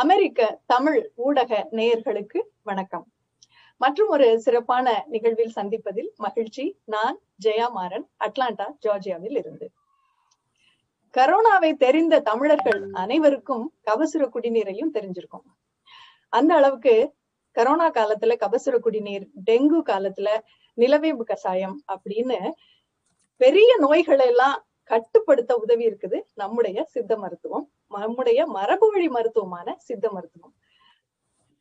அமெரிக்க தமிழ் ஊடக நேயர்களுக்கு வணக்கம். மற்றும் ஒரு சிறப்பான நிகழ்வில் சந்திப்பதில் மகிழ்ச்சி. நான் ஜெயா மாறன் அட்லாண்டா ஜார்ஜியாவில் இருந்து. கரோனாவை தெரிந்த தமிழர்கள் அனைவருக்கும் கபசுர குடிநீரையும் தெரிஞ்சிருக்கும். அந்த அளவுக்கு கரோனா காலத்துல கபசுர குடிநீர் டெங்கு காலத்துல நிலவேம்பு கஷாயம் அப்படின்னு பெரிய நோய்களை எல்லாம் கட்டுப்படுத்த உதவி இருக்குது நம்முடைய சித்த மருத்துவம். நம்முடைய மரபு வழி மருத்துவமான சித்த மருத்துவம்.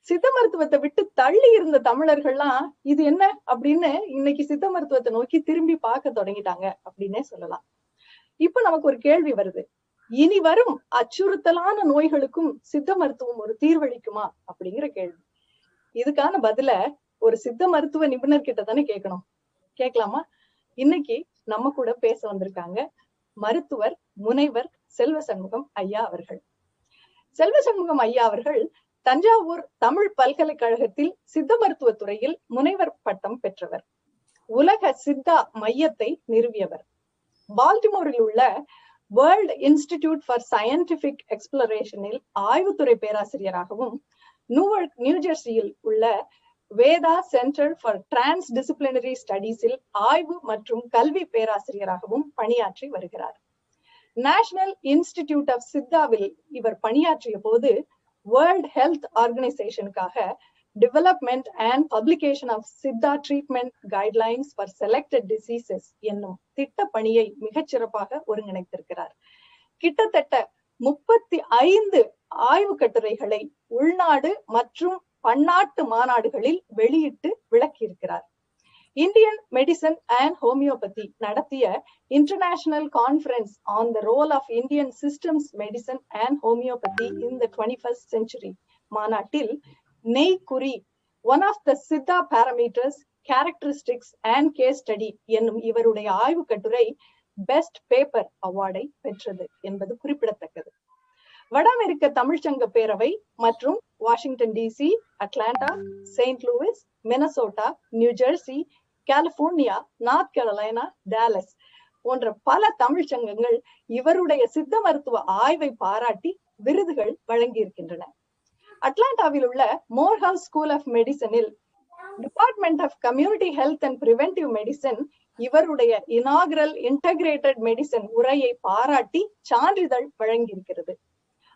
சித்த மருத்துவத்தை விட்டு தள்ளி இருந்த தமிழர்கள்லாம் இது என்ன அப்படின்னு இன்னைக்கு சித்த மருத்துவத்தை நோக்கி திரும்பி பார்க்க தொடங்கிட்டாங்க அப்படின்னே சொல்லலாம். இப்ப நமக்கு ஒரு கேள்வி வருது. இனி வரும் அச்சுறுத்தலான நோய்களுக்கும் சித்த மருத்துவம் ஒரு தீர்வளிக்குமா அப்படிங்கிற கேள்வி. இதுக்கான பதில ஒரு சித்த மருத்துவ நிபுணர் கிட்ட தானே கேட்கணும். கேட்கலாமா? இன்னைக்கு நம்ம கூட பேச வந்திருக்காங்க மருத்துவர் முனைவர் செல்வ சண்முகம் ஐயா அவர்கள். செல்வ சண்முகம் ஐயா அவர்கள் தஞ்சாவூர் தமிழ் பல்கலைக்கழகத்தில் சித்த மருத்துவ துறையில் முனைவர் பட்டம் பெற்றவர். உலக சித்தா மையத்தை நிறுவியவர். பால்டிமோரில் உள்ள வேர்ல்ட் இன்ஸ்டிடியூட் ஃபார் சயின்டிபிக் எக்ஸ்பிளரேஷனில் ஆய்வுத்துறை பேராசிரியராகவும் நியூவர்க் நியூஜெர்சியில் உள்ள Veda centre for transdisciplinary ஸ்டடீஸில் ஆய்வு மற்றும் கல்வி பேராசிரியராகவும் பணியாற்றி வருகிறார். நேஷனல் இன்ஸ்டிடியூட் ஆஃப் சித்தாவில் இவர் பணியாற்றிய போது world health ஆர்கனைசேஷனுக்காக development and publication of Siddha treatment guidelines for selected diseases என்னும் திட்ட பணியை மிகச்சிறப்பாக ஒருங்கிணைத்திருக்கிறார். கிட்டத்தட்ட முப்பத்தி ஐந்து ஆய்வு கட்டுரைகளை உள்நாடு மற்றும் பன்னாட்டு மாநாடுகளில் வெளியிட்டு விளக்கியிருக்கிறார். இந்தியன் மெடிசன் அண்ட் ஹோமியோபதி நடத்திய international conference on the role of Indian systems medicine and homeopathy in the twenty first century மாநாட்டில் நெய் குறி one of the Siddha parameters characteristics and case study என்னும் இவருடைய ஆய்வு கட்டுரை பெஸ்ட் பேப்பர் அவார்டை பெற்றது என்பது குறிப்பிடத்தக்கது. வட அமெரிக்க தமிழ்ச்சங்க பேரவை மற்றும் Washington DC Atlanta Saint Louis Minnesota New Jersey California North Carolina Dallas போன்ற பல தமிழ் சங்கங்கள் இவருடைய சித்த மருத்துவ ஆய்வை பாராட்டி விருதுகள் வழங்கியிருக்கின்றன. அட்லாண்டாவில் உள்ள Morehouse school of மெடிசனில் department of community health and preventive medicine இவருடைய இனாகரல் இன்டகிரேட்டட் மெடிசன் உரையை பாராட்டி சான்றிதழ் வழங்கியிருக்கிறது.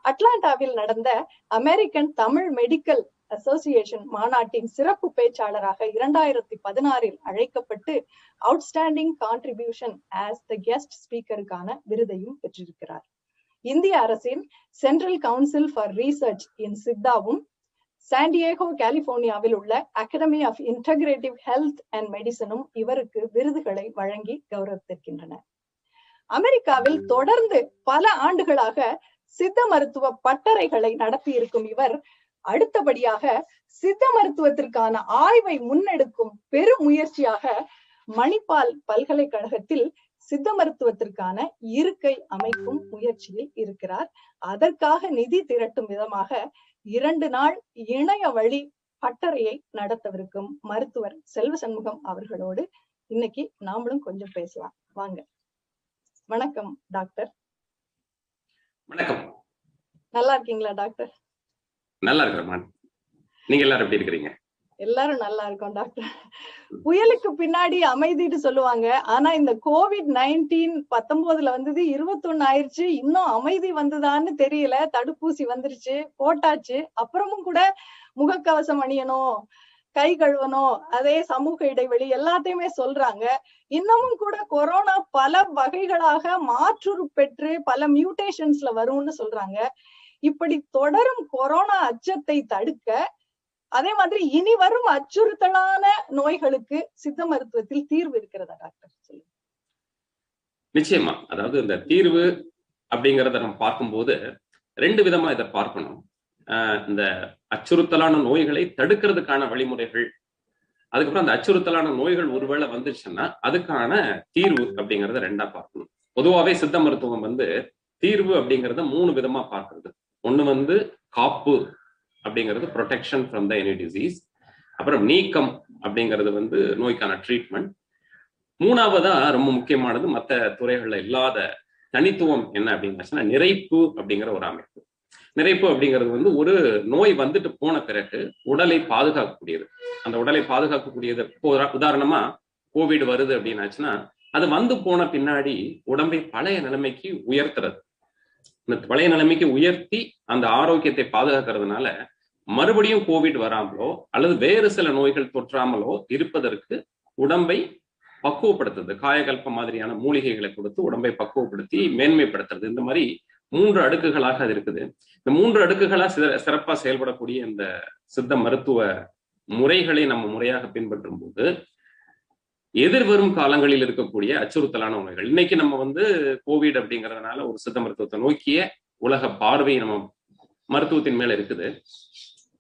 அட்லாண்டாவில் நடந்த அமெரிக்கன் தமிழ் மெடிக்கல் அசோசியேஷன் மாநாட்டின் சிறப்பு பேச்சாளராக இரண்டாயிரத்தி பதினாறில் அழைக்கப்பட்டு outstanding contribution as the guest ஸ்பீக்கருக்கான விருதையும் பெற்றிருக்கிறார். இந்திய அரசின் central council for research in சித்தாவும் San Diego கலிபோர்னியாவில் உள்ள academy of integrative health and மெடிசனும் இவருக்கு விருதுகளை வழங்கி கௌரவித்திருக்கின்றன. அமெரிக்காவில் தொடர்ந்து பல ஆண்டுகளாக சித்த மருத்துவ பட்டறைகளை நடத்தி இருக்கும் இவர் அடுத்தபடியாக சித்த மருத்துவத்திற்கான ஆய்வை முன்னெடுக்கும் பெரும் முயற்சியாக மணிப்பால் பல்கலைக்கழகத்தில் சித்த மருத்துவத்திற்கான இருக்கை அமைக்கும் முயற்சியில் இருக்கிறார். அதற்காக நிதி திரட்டும் விதமாக இரண்டு நாள் இணைய வழி பட்டறையை நடத்தவிருக்கும் மருத்துவர் செல்வ சண்முகம் அவர்களோடு இன்னைக்கு நாமளும் கொஞ்சம் பேசலாம். வாங்க. வணக்கம் டாக்டர். வணக்கம். நல்லா இருக்கீங்களா டாக்டர்? நல்லா இருக்கிறேன் நீங்க எல்லாரும் எப்படி இருக்கிறீங்க? எல்லாரும் நல்லா இருக்கோம் டாக்டர். புயலுக்கு பின்னாடி அமைதிட்டு சொல்லுவாங்க. ஆனா இந்த கோவிட் நைன்டீன் பத்தொன்பதுல வந்தது இருபத்தொன்னு ஆயிருச்சு. இன்னும் அமைதி வந்ததான்னு தெரியல. தடுப்பூசி வந்துருச்சு போட்டாச்சு. அப்புறமும் கூட முகக்கவசம் அணியணும் கை கழுவணும் அதே சமூக இடைவெளி எல்லாத்தையுமே சொல்றாங்க. இன்னமும் கூட கொரோனா பல வகைகளாக மாற்றுரு பெற்று பல மியூட்டேஷன்ஸ்ல வரும்னு சொல்றாங்க. இப்படி தொடரும் கொரோனா அச்சத்தை தடுக்க அதே மாதிரி இனி வரும் அச்சுறுத்தலான நோய்களுக்கு சித்த மருத்துவத்தில் தீர்வு இருக்கிறதா டாக்டர்? சொல்லுங்க. நிச்சயமா. அதாவது இந்த தீர்வு அப்படிங்கிறத நம்ம பார்க்கும்போது ரெண்டு விதமா இதை பார்க்கணும். இந்த அச்சுறுத்தலான நோய்களை தடுக்கிறதுக்கான வழிமுறைகள் அதுக்கப்புறம் அந்த அச்சுறுத்தலான நோய்கள் ஒருவேளை வந்துருச்சுன்னா அதுக்கான தீர்வு அப்படிங்கறத ரெண்டா பார்க்கணும். பொதுவாகவே சித்த மருத்துவம் வந்து தீர்வு அப்படிங்கறத மூணு விதமா பார்க்கறது. ஒண்ணு வந்து காப்பு அப்படிங்கிறது protection from the any disease அப்புறம் நீக்கம் அப்படிங்கிறது வந்து நோய்க்கான ட்ரீட்மெண்ட் மூணாவதா ரொம்ப முக்கியமானது மற்ற துறைகள்ல இல்லாத தனித்துவம் என்ன அப்படின்னு நிறைப்பு அப்படிங்கிற ஒரு அமைப்பு. நிறைப்பு அப்படிங்கிறது வந்து ஒரு நோய் வந்துட்டு போன பிறகு உடலை பாதுகாக்கக்கூடியது. அந்த உடலை பாதுகாக்கக்கூடியது. இப்போ உதாரணமா கோவிட் வருது அப்படின்னாச்சுன்னா அது வந்து போன பின்னாடி உடம்பை பழைய நிலைமைக்கு உயர்த்துறது. இந்த பழைய நிலைமைக்கு உயர்த்தி அந்த ஆரோக்கியத்தை பாதுகாக்கிறதுனால மறுபடியும் கோவிட் வராமலோ அல்லது வேறு சில நோய்கள் தொற்றாமலோ இருப்பதற்கு உடம்பை பக்குவப்படுத்துறது. காயகல்ப மாதிரியான மூலிகைகளை கொடுத்து உடம்பை பக்குவப்படுத்தி மேன்மைப்படுத்துறது. இந்த மாதிரி மூன்று அடுக்குகளாக அது இருக்குது. இந்த மூன்று அடுக்குகளா சிறப்பா செயல்படக்கூடிய இந்த சித்த மருத்துவ முறைகளை நம்ம முறையாக பின்பற்றும் போது எதிர்வரும் காலங்களில் இருக்கக்கூடிய அச்சுறுத்தலான உண்மைகள் இன்னைக்கு நம்ம வந்து கோவிட் அப்படிங்கறதுனால ஒரு சித்த மருத்துவத்தை நோக்கிய உலக பார்வை நம்ம மருத்துவத்தின் மேல இருக்குது.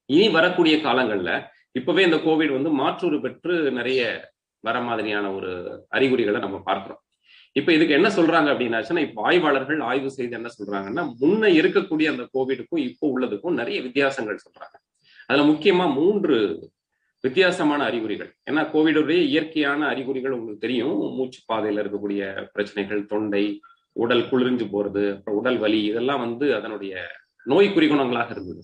இனி வரக்கூடிய காலங்கள்ல இப்பவே இந்த கோவிட் வந்து மாற்றுரு பெற்று நிறைய வர மாதிரியான ஒரு அறிகுறிகளை நம்ம பார்க்கிறோம். இப்ப இதுக்கு என்ன சொல்றாங்க அப்படின்னாச்சுன்னா இப்ப ஆய்வாளர்கள் ஆய்வு செய்து என்ன சொல்றாங்கன்னா முன்ன இருக்கக்கூடிய அந்த கோவிடுக்கும் இப்போ உள்ளதுக்கும் நிறைய வித்தியாசங்கள் சொல்றாங்க. அதுல முக்கியமா மூன்று வித்தியாசமான அறிகுறிகள். ஏன்னா கோவிடுடைய இயற்கையான அறிகுறிகள் உங்களுக்கு தெரியும். மூச்சு பாதையில இருக்கக்கூடிய பிரச்சனைகள் தொண்டை உடல் குளிர்ஞ்சு போறது அப்புறம் உடல் வலி இதெல்லாம் வந்து அதனுடைய நோய் குறிகுணங்களாக இருந்தது.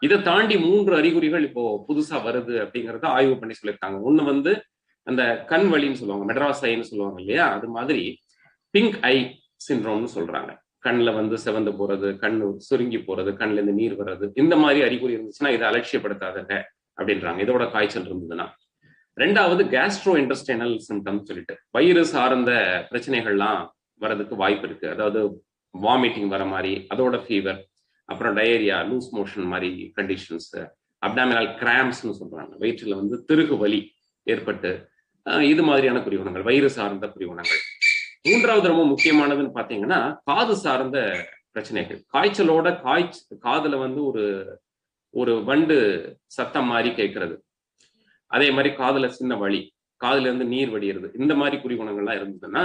இதை தாண்டி மூன்று அறிகுறிகள் இப்போ புதுசா வருது அப்படிங்கறத ஆய்வு பண்ணி சொல்லியிருக்காங்க. ஒண்ணு வந்து அந்த கண் வலின்னு சொல்லுவாங்க மெட்ராஸ் ஐன்னு சொல்லுவாங்க இல்லையா? அது மாதிரி பிங்க் ஐ சின்ரோம்னு சொல்றாங்க. கண்ணில் வந்து செவந்து போறது கண்ணு சுருங்கி போறது கண்ல இருந்து நீர் வர்றது இந்த மாதிரி அறிகுறி இருந்துச்சுன்னா இதை அலட்சியப்படுத்தாதங்க. அப்படின்றாங்க. இதோட காய்ச்சல் இருந்ததுன்னா. ரெண்டாவது கேஸ்ட்ரோ இன்டஸ்டைனல் சிம்டம் சொல்லிட்டு. வயிறு சார்ந்த பிரச்சனைகள்லாம் வர்றதுக்கு வாய்ப்பு இருக்கு. அதாவது வாமிட்டிங் வர மாதிரி அதோட ஃபீவர் அப்புறம் டயரியா லூஸ் மோஷன் மாதிரி கண்டிஷன்ஸ் அப்டாமினல் கிராம்ஸ்னு சொல்றாங்க. வயிற்றில் வந்து திருகு வலி ஏற்பட்டு இது மாதிரியான குறிகுணங்கள் வயிறு சார்ந்த குறிகுணங்கள் மூன்றாவது ரொம்ப முக்கியமானதுன்னு பாத்தீங்கன்னா காது சார்ந்த பிரச்சனைகள். காய்ச்சலோட காய்ச்ச காதுல வந்து ஒரு ஒரு வண்டு சத்தம் மாதிரி கேட்கறது. அதே மாதிரி காதுல சின்ன வழி காதுல இருந்து நீர் வடிகிறது இந்த மாதிரி குறிகுணங்கள்லாம் இருந்ததுன்னா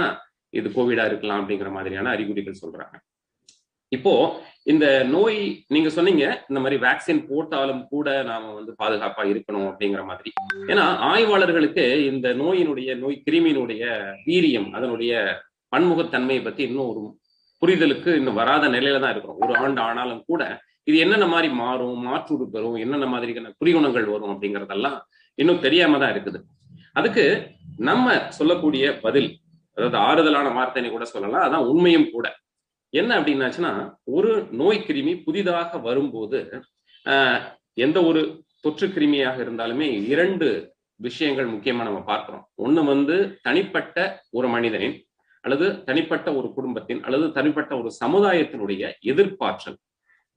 இது கோவிடா இருக்கலாம் அப்படிங்கிற மாதிரியான அறிகுறிகள் சொல்றாங்க. இப்போ இந்த நோய் நீங்க சொன்னீங்க இந்த மாதிரி வேக்சின் போட்டாலும் கூட நாம வந்து பாதுகாப்பா இருக்கணும் அப்படிங்கிற மாதிரி. ஏன்னா ஆய்வாளர்களுக்கு இந்த நோயினுடைய நோய் கிருமியினுடைய வீரியம் அதனுடைய பன்முகத்தன்மையை பத்தி இன்னும் ஒரு புரிதலுக்கு இன்னும் வராத நிலையில தான் இருக்கிறோம். ஒரு ஆண்டு ஆனாலும் கூட இது என்னென்ன மாதிரி மாறும் மாற்று பெறும் என்னென்ன மாதிரியான குறிகுணங்கள் வரும் அப்படிங்கறதெல்லாம் இன்னும் தெரியாம தான் இருக்குது. அதுக்கு நம்ம சொல்லக்கூடிய பதில் அதாவது ஆறுதலான வார்த்தைன்னு கூட சொல்லலாம் அதான் உண்மையும் கூட. என்ன அப்படின்னாச்சுன்னா ஒரு நோய் கிருமி புதிதாக வரும்போது ஆஹ் எந்த ஒரு தொற்று கிருமியாக இருந்தாலுமே இரண்டு விஷயங்கள் முக்கியமா நம்ம பார்க்கிறோம். ஒண்ணு வந்து தனிப்பட்ட ஒரு மனிதனின் அல்லது தனிப்பட்ட ஒரு குடும்பத்தின் அல்லது தனிப்பட்ட ஒரு சமுதாயத்தினுடைய எதிர்ப்பாற்றல்.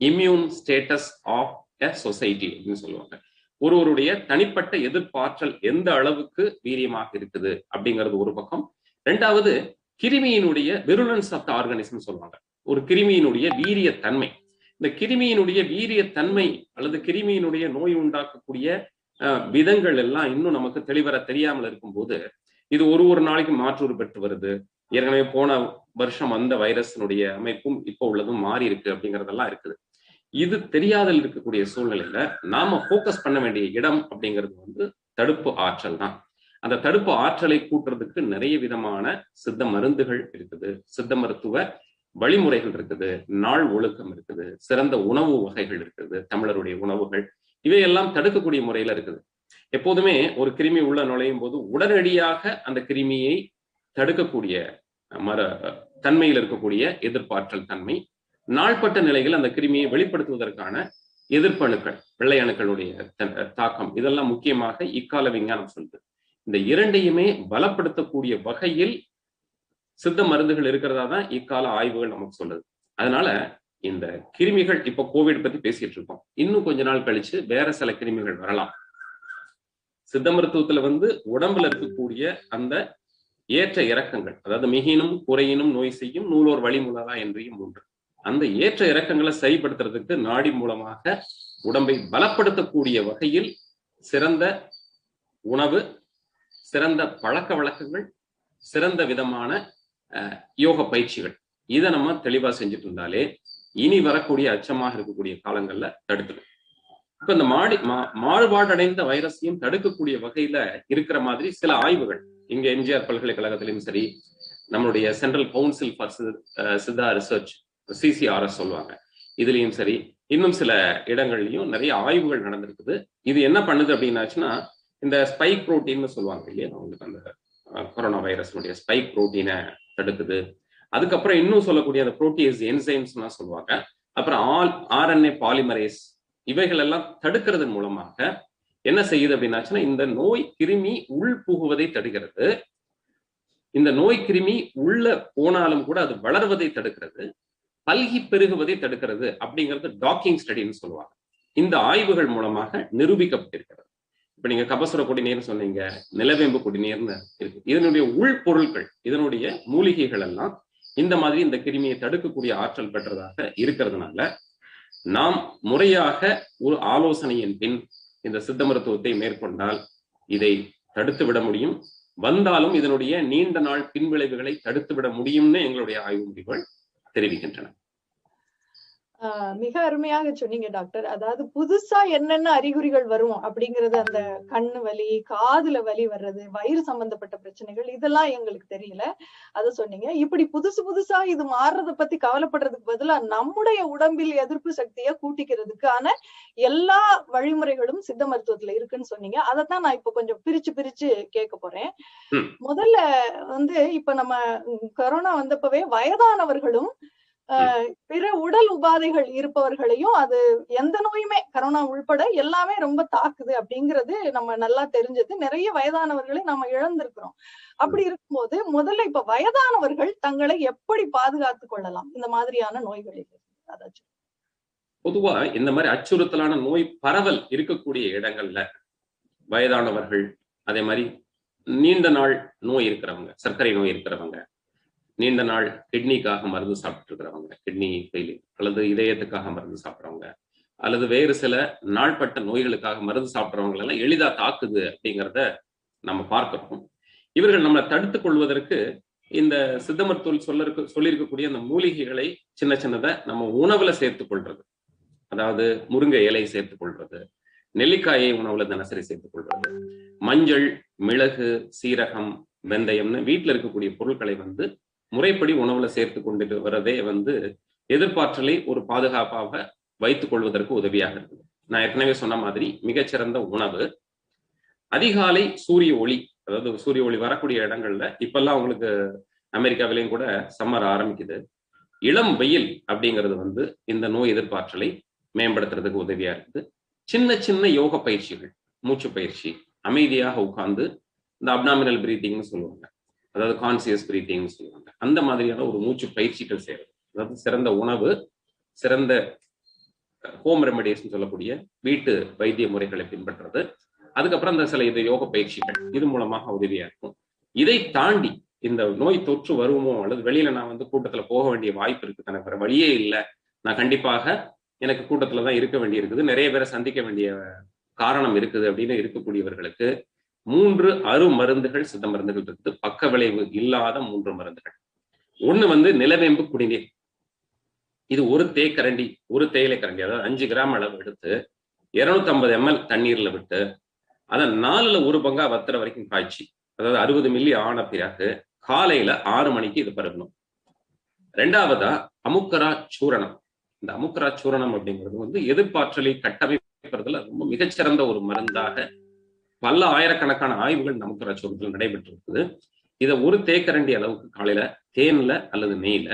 Immune status of a society அப்படின்னு சொல்லுவாங்க. ஒருவருடைய தனிப்பட்ட எதிர்ப்பாற்றல் எந்த அளவுக்கு வீரியமாக இருக்குது அப்படிங்கிறது ஒரு பக்கம். ரெண்டாவது கிருமியினுடைய விருலன்ஸ் ஆஃப் த ஆர்கானிசம் சொல்லுவாங்க. ஒரு கிருமியினுடைய வீரிய தன்மை இந்த கிருமியினுடைய வீரிய தன்மை அல்லது கிருமியினுடைய நோய் உண்டாக்கக்கூடிய விதங்கள் எல்லாம் இன்னும் நமக்கு தெளிவர தெரியாமல் இருக்கும்போது இது ஒரு ஒரு நாளைக்கு மாற்றூறு பெற்று வருது. ஏற்கனவே போன வருஷம் வந்த வைரஸினுடைய அமைப்பும் இப்போ உள்ளதும் மாறி இருக்கு அப்படிங்கறதெல்லாம் இருக்குது. இது தெரியாதல் இருக்கக்கூடிய சூழ்நிலையில நாம போக்கஸ் பண்ண வேண்டிய இடம் அப்படிங்கிறது வந்து தடுப்பு ஆற்றல் தான். அந்த தடுப்பு ஆற்றலை கூட்டுறதுக்கு நிறைய விதமான சித்த மருந்துகள் இருக்குது. சித்த மருத்துவ வழிமுறைகள் இருக்குது. நாள் ஒழுக்கம் இருக்குது. சிறந்த உணவு வகைகள் இருக்குது. தமிழருடைய உணவுகள். இவையெல்லாம் தடுக்கக்கூடிய முறையில இருக்குது. எப்போதுமே ஒரு கிருமி உள்ள நுழையும் போது உடனடியாக அந்த கிருமியை தடுக்கக்கூடிய மர தன்மையில் இருக்கக்கூடிய எதிர்ப்பாற்றல் தன்மை நாள்பட்ட நிலையில் அந்த கிருமியை வெளிப்படுத்துவதற்கான எதிர்ப்பணுக்கள் வெள்ளை அணுக்களுடைய தாக்கம் இதெல்லாம் முக்கியமாக இக்கால விஞ்ஞானம் சொல்லுது. இந்த இரண்டையுமே பலப்படுத்தக்கூடிய வகையில் சித்த மருந்துகள் இருக்கிறதா தான் இக்கால ஆய்வுகள் நமக்கு சொல்லுது. அதனால இந்த கிருமிகள் இப்ப கோவிட் பத்தி பேசிட்டு இருக்கோம். இன்னும் கொஞ்ச நாள் கழிச்சு வேற சில கிருமிகள் வரலாம். சித்த மருத்துவத்துல வந்து உடம்புல இருக்கக்கூடிய அந்த ஏற்ற இறக்கங்கள் அதாவது மிகினும் குறையினும் நோய் செய்யும் நூலோர் வழிமுலதா என்றையும் ஒன்று அந்த ஏற்ற இறக்கங்களை சரிப்படுத்துறதுக்கு நாடி மூலமாக உடம்பை பலப்படுத்தக்கூடிய வகையில் சிறந்த உணவு சிறந்த பழக்க வழக்கங்கள் சிறந்த விதமான யோக பயிற்சிகள். இதை நம்ம தெளிவா செஞ்சுட்டு இருந்தாலே இனி வரக்கூடிய அச்சமாக இருக்கக்கூடிய காலங்கள்ல தடுத்துடும். இப்ப இந்த மாடி மாறுபாடடைந்த வைரஸையும் தடுக்கக்கூடிய வகையில இருக்கிற மாதிரி சில ஆய்வுகள் இங்க எம்ஜிஆர் பல்கலைக்கழகத்திலும் சரி நம்மளுடைய central council for Siddha research CCRS சொல்லுவாங்க. இதுலயும் சரி இன்னும் சில இடங்கள்லயும் நிறைய ஆய்வுகள் நடந்திருக்குது. இது என்ன பண்ணுது அப்படின்னாச்சுன்னா இந்த ஸ்பைக் புரோட்டீன்னு சொல்லுவாங்க இல்லையா உங்களுக்கு அந்த கொரோனா வைரஸ்னுடைய ஸ்பைக் புரோட்டீனை தடுக்குது. அதுக்கப்புறம் இன்னும் சொல்லக்கூடிய அந்த புரோட்டீஸ் என்சைம்ஸ்லாம் சொல்லுவாங்க. அப்புறம் ஆல் ஆர்என்ஏ பாலிமரேஸ் இவைகள் எல்லாம் தடுக்கிறதன் மூலமாக என்ன செய்யுது அப்படின்னாச்சுன்னா இந்த நோய் கிருமி உள் புகுவதை தடுக்கிறது. இந்த நோய் கிருமி உள்ள போனாலும் கூட அது வளர்வதை தடுக்கிறது. பல்கி பெருகுவதை தடுக்கிறது அப்படிங்கிறது டாக்கிங் ஸ்டடின்னு சொல்லுவாங்க. இந்த ஆய்வுகள் மூலமாக நிரூபிக்கப்பட்டிருக்கிறது. இப்ப நீங்க கபசுர குடிநீர்னு சொன்னீங்க நிலவேம்பு குடிநீர்னு இருக்கு. இதனுடைய உள் பொருட்கள் இதனுடைய மூலிகைகள் எல்லாம் இந்த மாதிரி இந்த கிருமியை தடுக்கக்கூடிய ஆற்றல் பெற்றதாக இருக்கிறதுனால நாம் முறையாக ஒரு ஆலோசனையின் பின் இந்த சித்த மருத்துவத்தை மேற்கொண்டால் இதை தடுத்து விட முடியும். வந்தாலும் இதனுடைய நீண்ட நாள் பின்விளைவுகளை தடுத்து விட முடியும்னு எங்களுடைய ஆய்வு முடிவுகள் தெரிவிக்கின்றன. மிக அருமையாக சொன்னீங்க டாக்டர். அதாவது புதுசா என்னென்ன அறிகுறிகள் வரும் அப்படிங்கறது அந்த கண்ணு வலி காதுல வலி வர்றது வயிறு சம்பந்தப்பட்ட பிரச்சனைகள் இதெல்லாம் எங்களுக்கு தெரியல. அத சொன்னீங்க. இப்படி புதுசு புதுசா இது மாறுறத பத்தி கவலைப்படுறதுக்கு பதிலா நம்முடைய உடம்பில் எதிர்ப்பு சக்தியை கூட்டிக்கிறதுக்கான எல்லா வழிமுறைகளும் சித்த மருத்துவத்துல இருக்குன்னு சொன்னீங்க. அதைத்தான் நான் இப்ப கொஞ்சம் பிரிச்சு பிரிச்சு கேட்க போறேன். முதல்ல வந்து இப்ப நம்ம கொரோனா வந்தப்பவே வயதானவர்களும் பிற உடல் உபாதைகள் இருப்பவர்களையும் அது எந்த நோயுமே கரோனா உள்பட எல்லாமே ரொம்ப தாக்குது அப்படிங்கிறது நம்ம நல்லா தெரிஞ்சது. நிறைய வயதானவர்களை நம்ம இழந்திருக்கிறோம். அப்படி இருக்கும்போது முதல்ல இப்ப வயதானவர்கள் தங்களை எப்படி பாதுகாத்துக் கொள்ளலாம்? இந்த மாதிரியான நோய்களில் அதாச்சும். பொதுவா இந்த மாதிரி அச்சுறுத்தலான நோய் பரவல் இருக்கக்கூடிய இடங்கள்ல வயதானவர்கள் அதே மாதிரி நீண்ட நாள் நோய் இருக்கிறவங்க சர்க்கரை நோய் இருக்கிறவங்க நீண்ட நாள் கிட்னிக்காக மருந்து சாப்பிட்டு இருக்கிறவங்க கிட்னி ஃபெயிலியர் அல்லது இதயத்துக்காக மருந்து சாப்பிட்றவங்க அல்லது வேறு சில நாள்பட்ட நோய்களுக்காக மருந்து சாப்பிட்றவங்களெல்லாம் எல்லாம் எளிதா தாக்குது அப்படிங்கிறத நம்ம பார்க்கிறோம். இவர்கள் நம்மளை தடுத்துக் கொள்வதற்கு இந்த சித்த மருத்துவம் சொல்ல இருக்க சொல்லியிருக்கக்கூடிய அந்த மூலிகைகளை சின்ன சின்னதை நம்ம உணவுல சேர்த்து கொள்றது. அதாவது முருங்கை இலை சேர்த்து கொள்றது நெல்லிக்காயை உணவுல தினசரி சேர்த்து கொள்றது மஞ்சள் மிளகு சீரகம் வெந்தயம்னு வீட்டில் இருக்கக்கூடிய பொருட்களை வந்து முறைப்படி உணவுல சேர்த்து கொண்டு வரதே வந்து எதிர்பார்த்தலை ஒரு பாதுகாப்பாக வைத்துக் கொள்வதற்கு உதவியாக இருக்குது. நான் ஏற்கனவே சொன்ன மாதிரி மிகச்சிறந்த உணவு. அதிகாலை சூரிய ஒளி அதாவது சூரிய ஒளி வரக்கூடிய இடங்கள்ல இப்பெல்லாம் உங்களுக்கு அமெரிக்காவிலையும் கூட சம்மர் ஆரம்பிக்குது. இளம் வெயில் அப்படிங்கிறது வந்து இந்த நோய் எதிர்ப்பாற்றலை மேம்படுத்துறதுக்கு உதவியா இருக்குது. சின்ன சின்ன யோக பயிற்சிகள் மூச்சு பயிற்சி அமைதியாக உட்கார்ந்து இந்த அப்னாமினல் பிரீத்திங்னு சொல்லுவாங்க. அதாவது கான்சியஸ் பிரீத்திங்னு சொல்லுவாங்க. அந்த மாதிரியான ஒரு மூச்சு பயிற்சிகள் செய்யறது. அதாவது சிறந்த உணவு சிறந்த ஹோம் ரெமடிஸ்ன்னு சொல்லக்கூடிய வீட்டு வைத்திய முறைகளை பின்பற்றுறது. அதுக்கப்புறம் அந்த சில இது யோக பயிற்சிகள். இது மூலமாக உதவியா இருக்கும். இதை தாண்டி இந்த நோய் தொற்று வருமோ அல்லது வெளியில நான் வந்து கூட்டத்துல போக வேண்டிய வாய்ப்பு இருக்கு தனக்கு வேற வழியே இல்லை. நான் கண்டிப்பாக எனக்கு கூட்டத்துல தான் இருக்க வேண்டி இருக்குது நிறைய பேரை சந்திக்க வேண்டிய காரணம் இருக்குது அப்படின்னு இருக்கக்கூடியவர்களுக்கு மூன்று அரு மருந்துகள் சித்த மருந்துகள் இருக்குது பக்க விளைவு இல்லாத மூன்று மருந்துகள். ஒண்ணு வந்து நிலவேம்பு குடிநீர். இது ஒரு தேக்கரண்டி ஒரு தேயிலை கரண்டி. அதாவது அஞ்சு கிராம் அளவு எடுத்து இருநூத்தி ஐம்பது எம்எல் தண்ணீர்ல விட்டு அதை நாலுல ஒரு பங்கா வத்துற வரைக்கும் காய்ச்சி அதாவது அறுபது மில்லி ஆன பிறகு காலையில ஆறு மணிக்கு இது பருகணும் ரெண்டாவதா அமுக்கரா சூரணம். இந்த அமுக்கரா சூரணம் அப்படிங்கிறது வந்து எதிர்ப்பாற்றலை கட்டமைப்பதில் ரொம்ப மிகச்சிறந்த ஒரு மருந்தாக பல ஆயிரக்கணக்கான ஆய்வுகள் நமக்கு சூரணத்தில் நடைபெற்றிருக்குது. இதை ஒரு தேக்கரண்டி அளவுக்கு காலையில தேன்ல அல்லது நெய்ல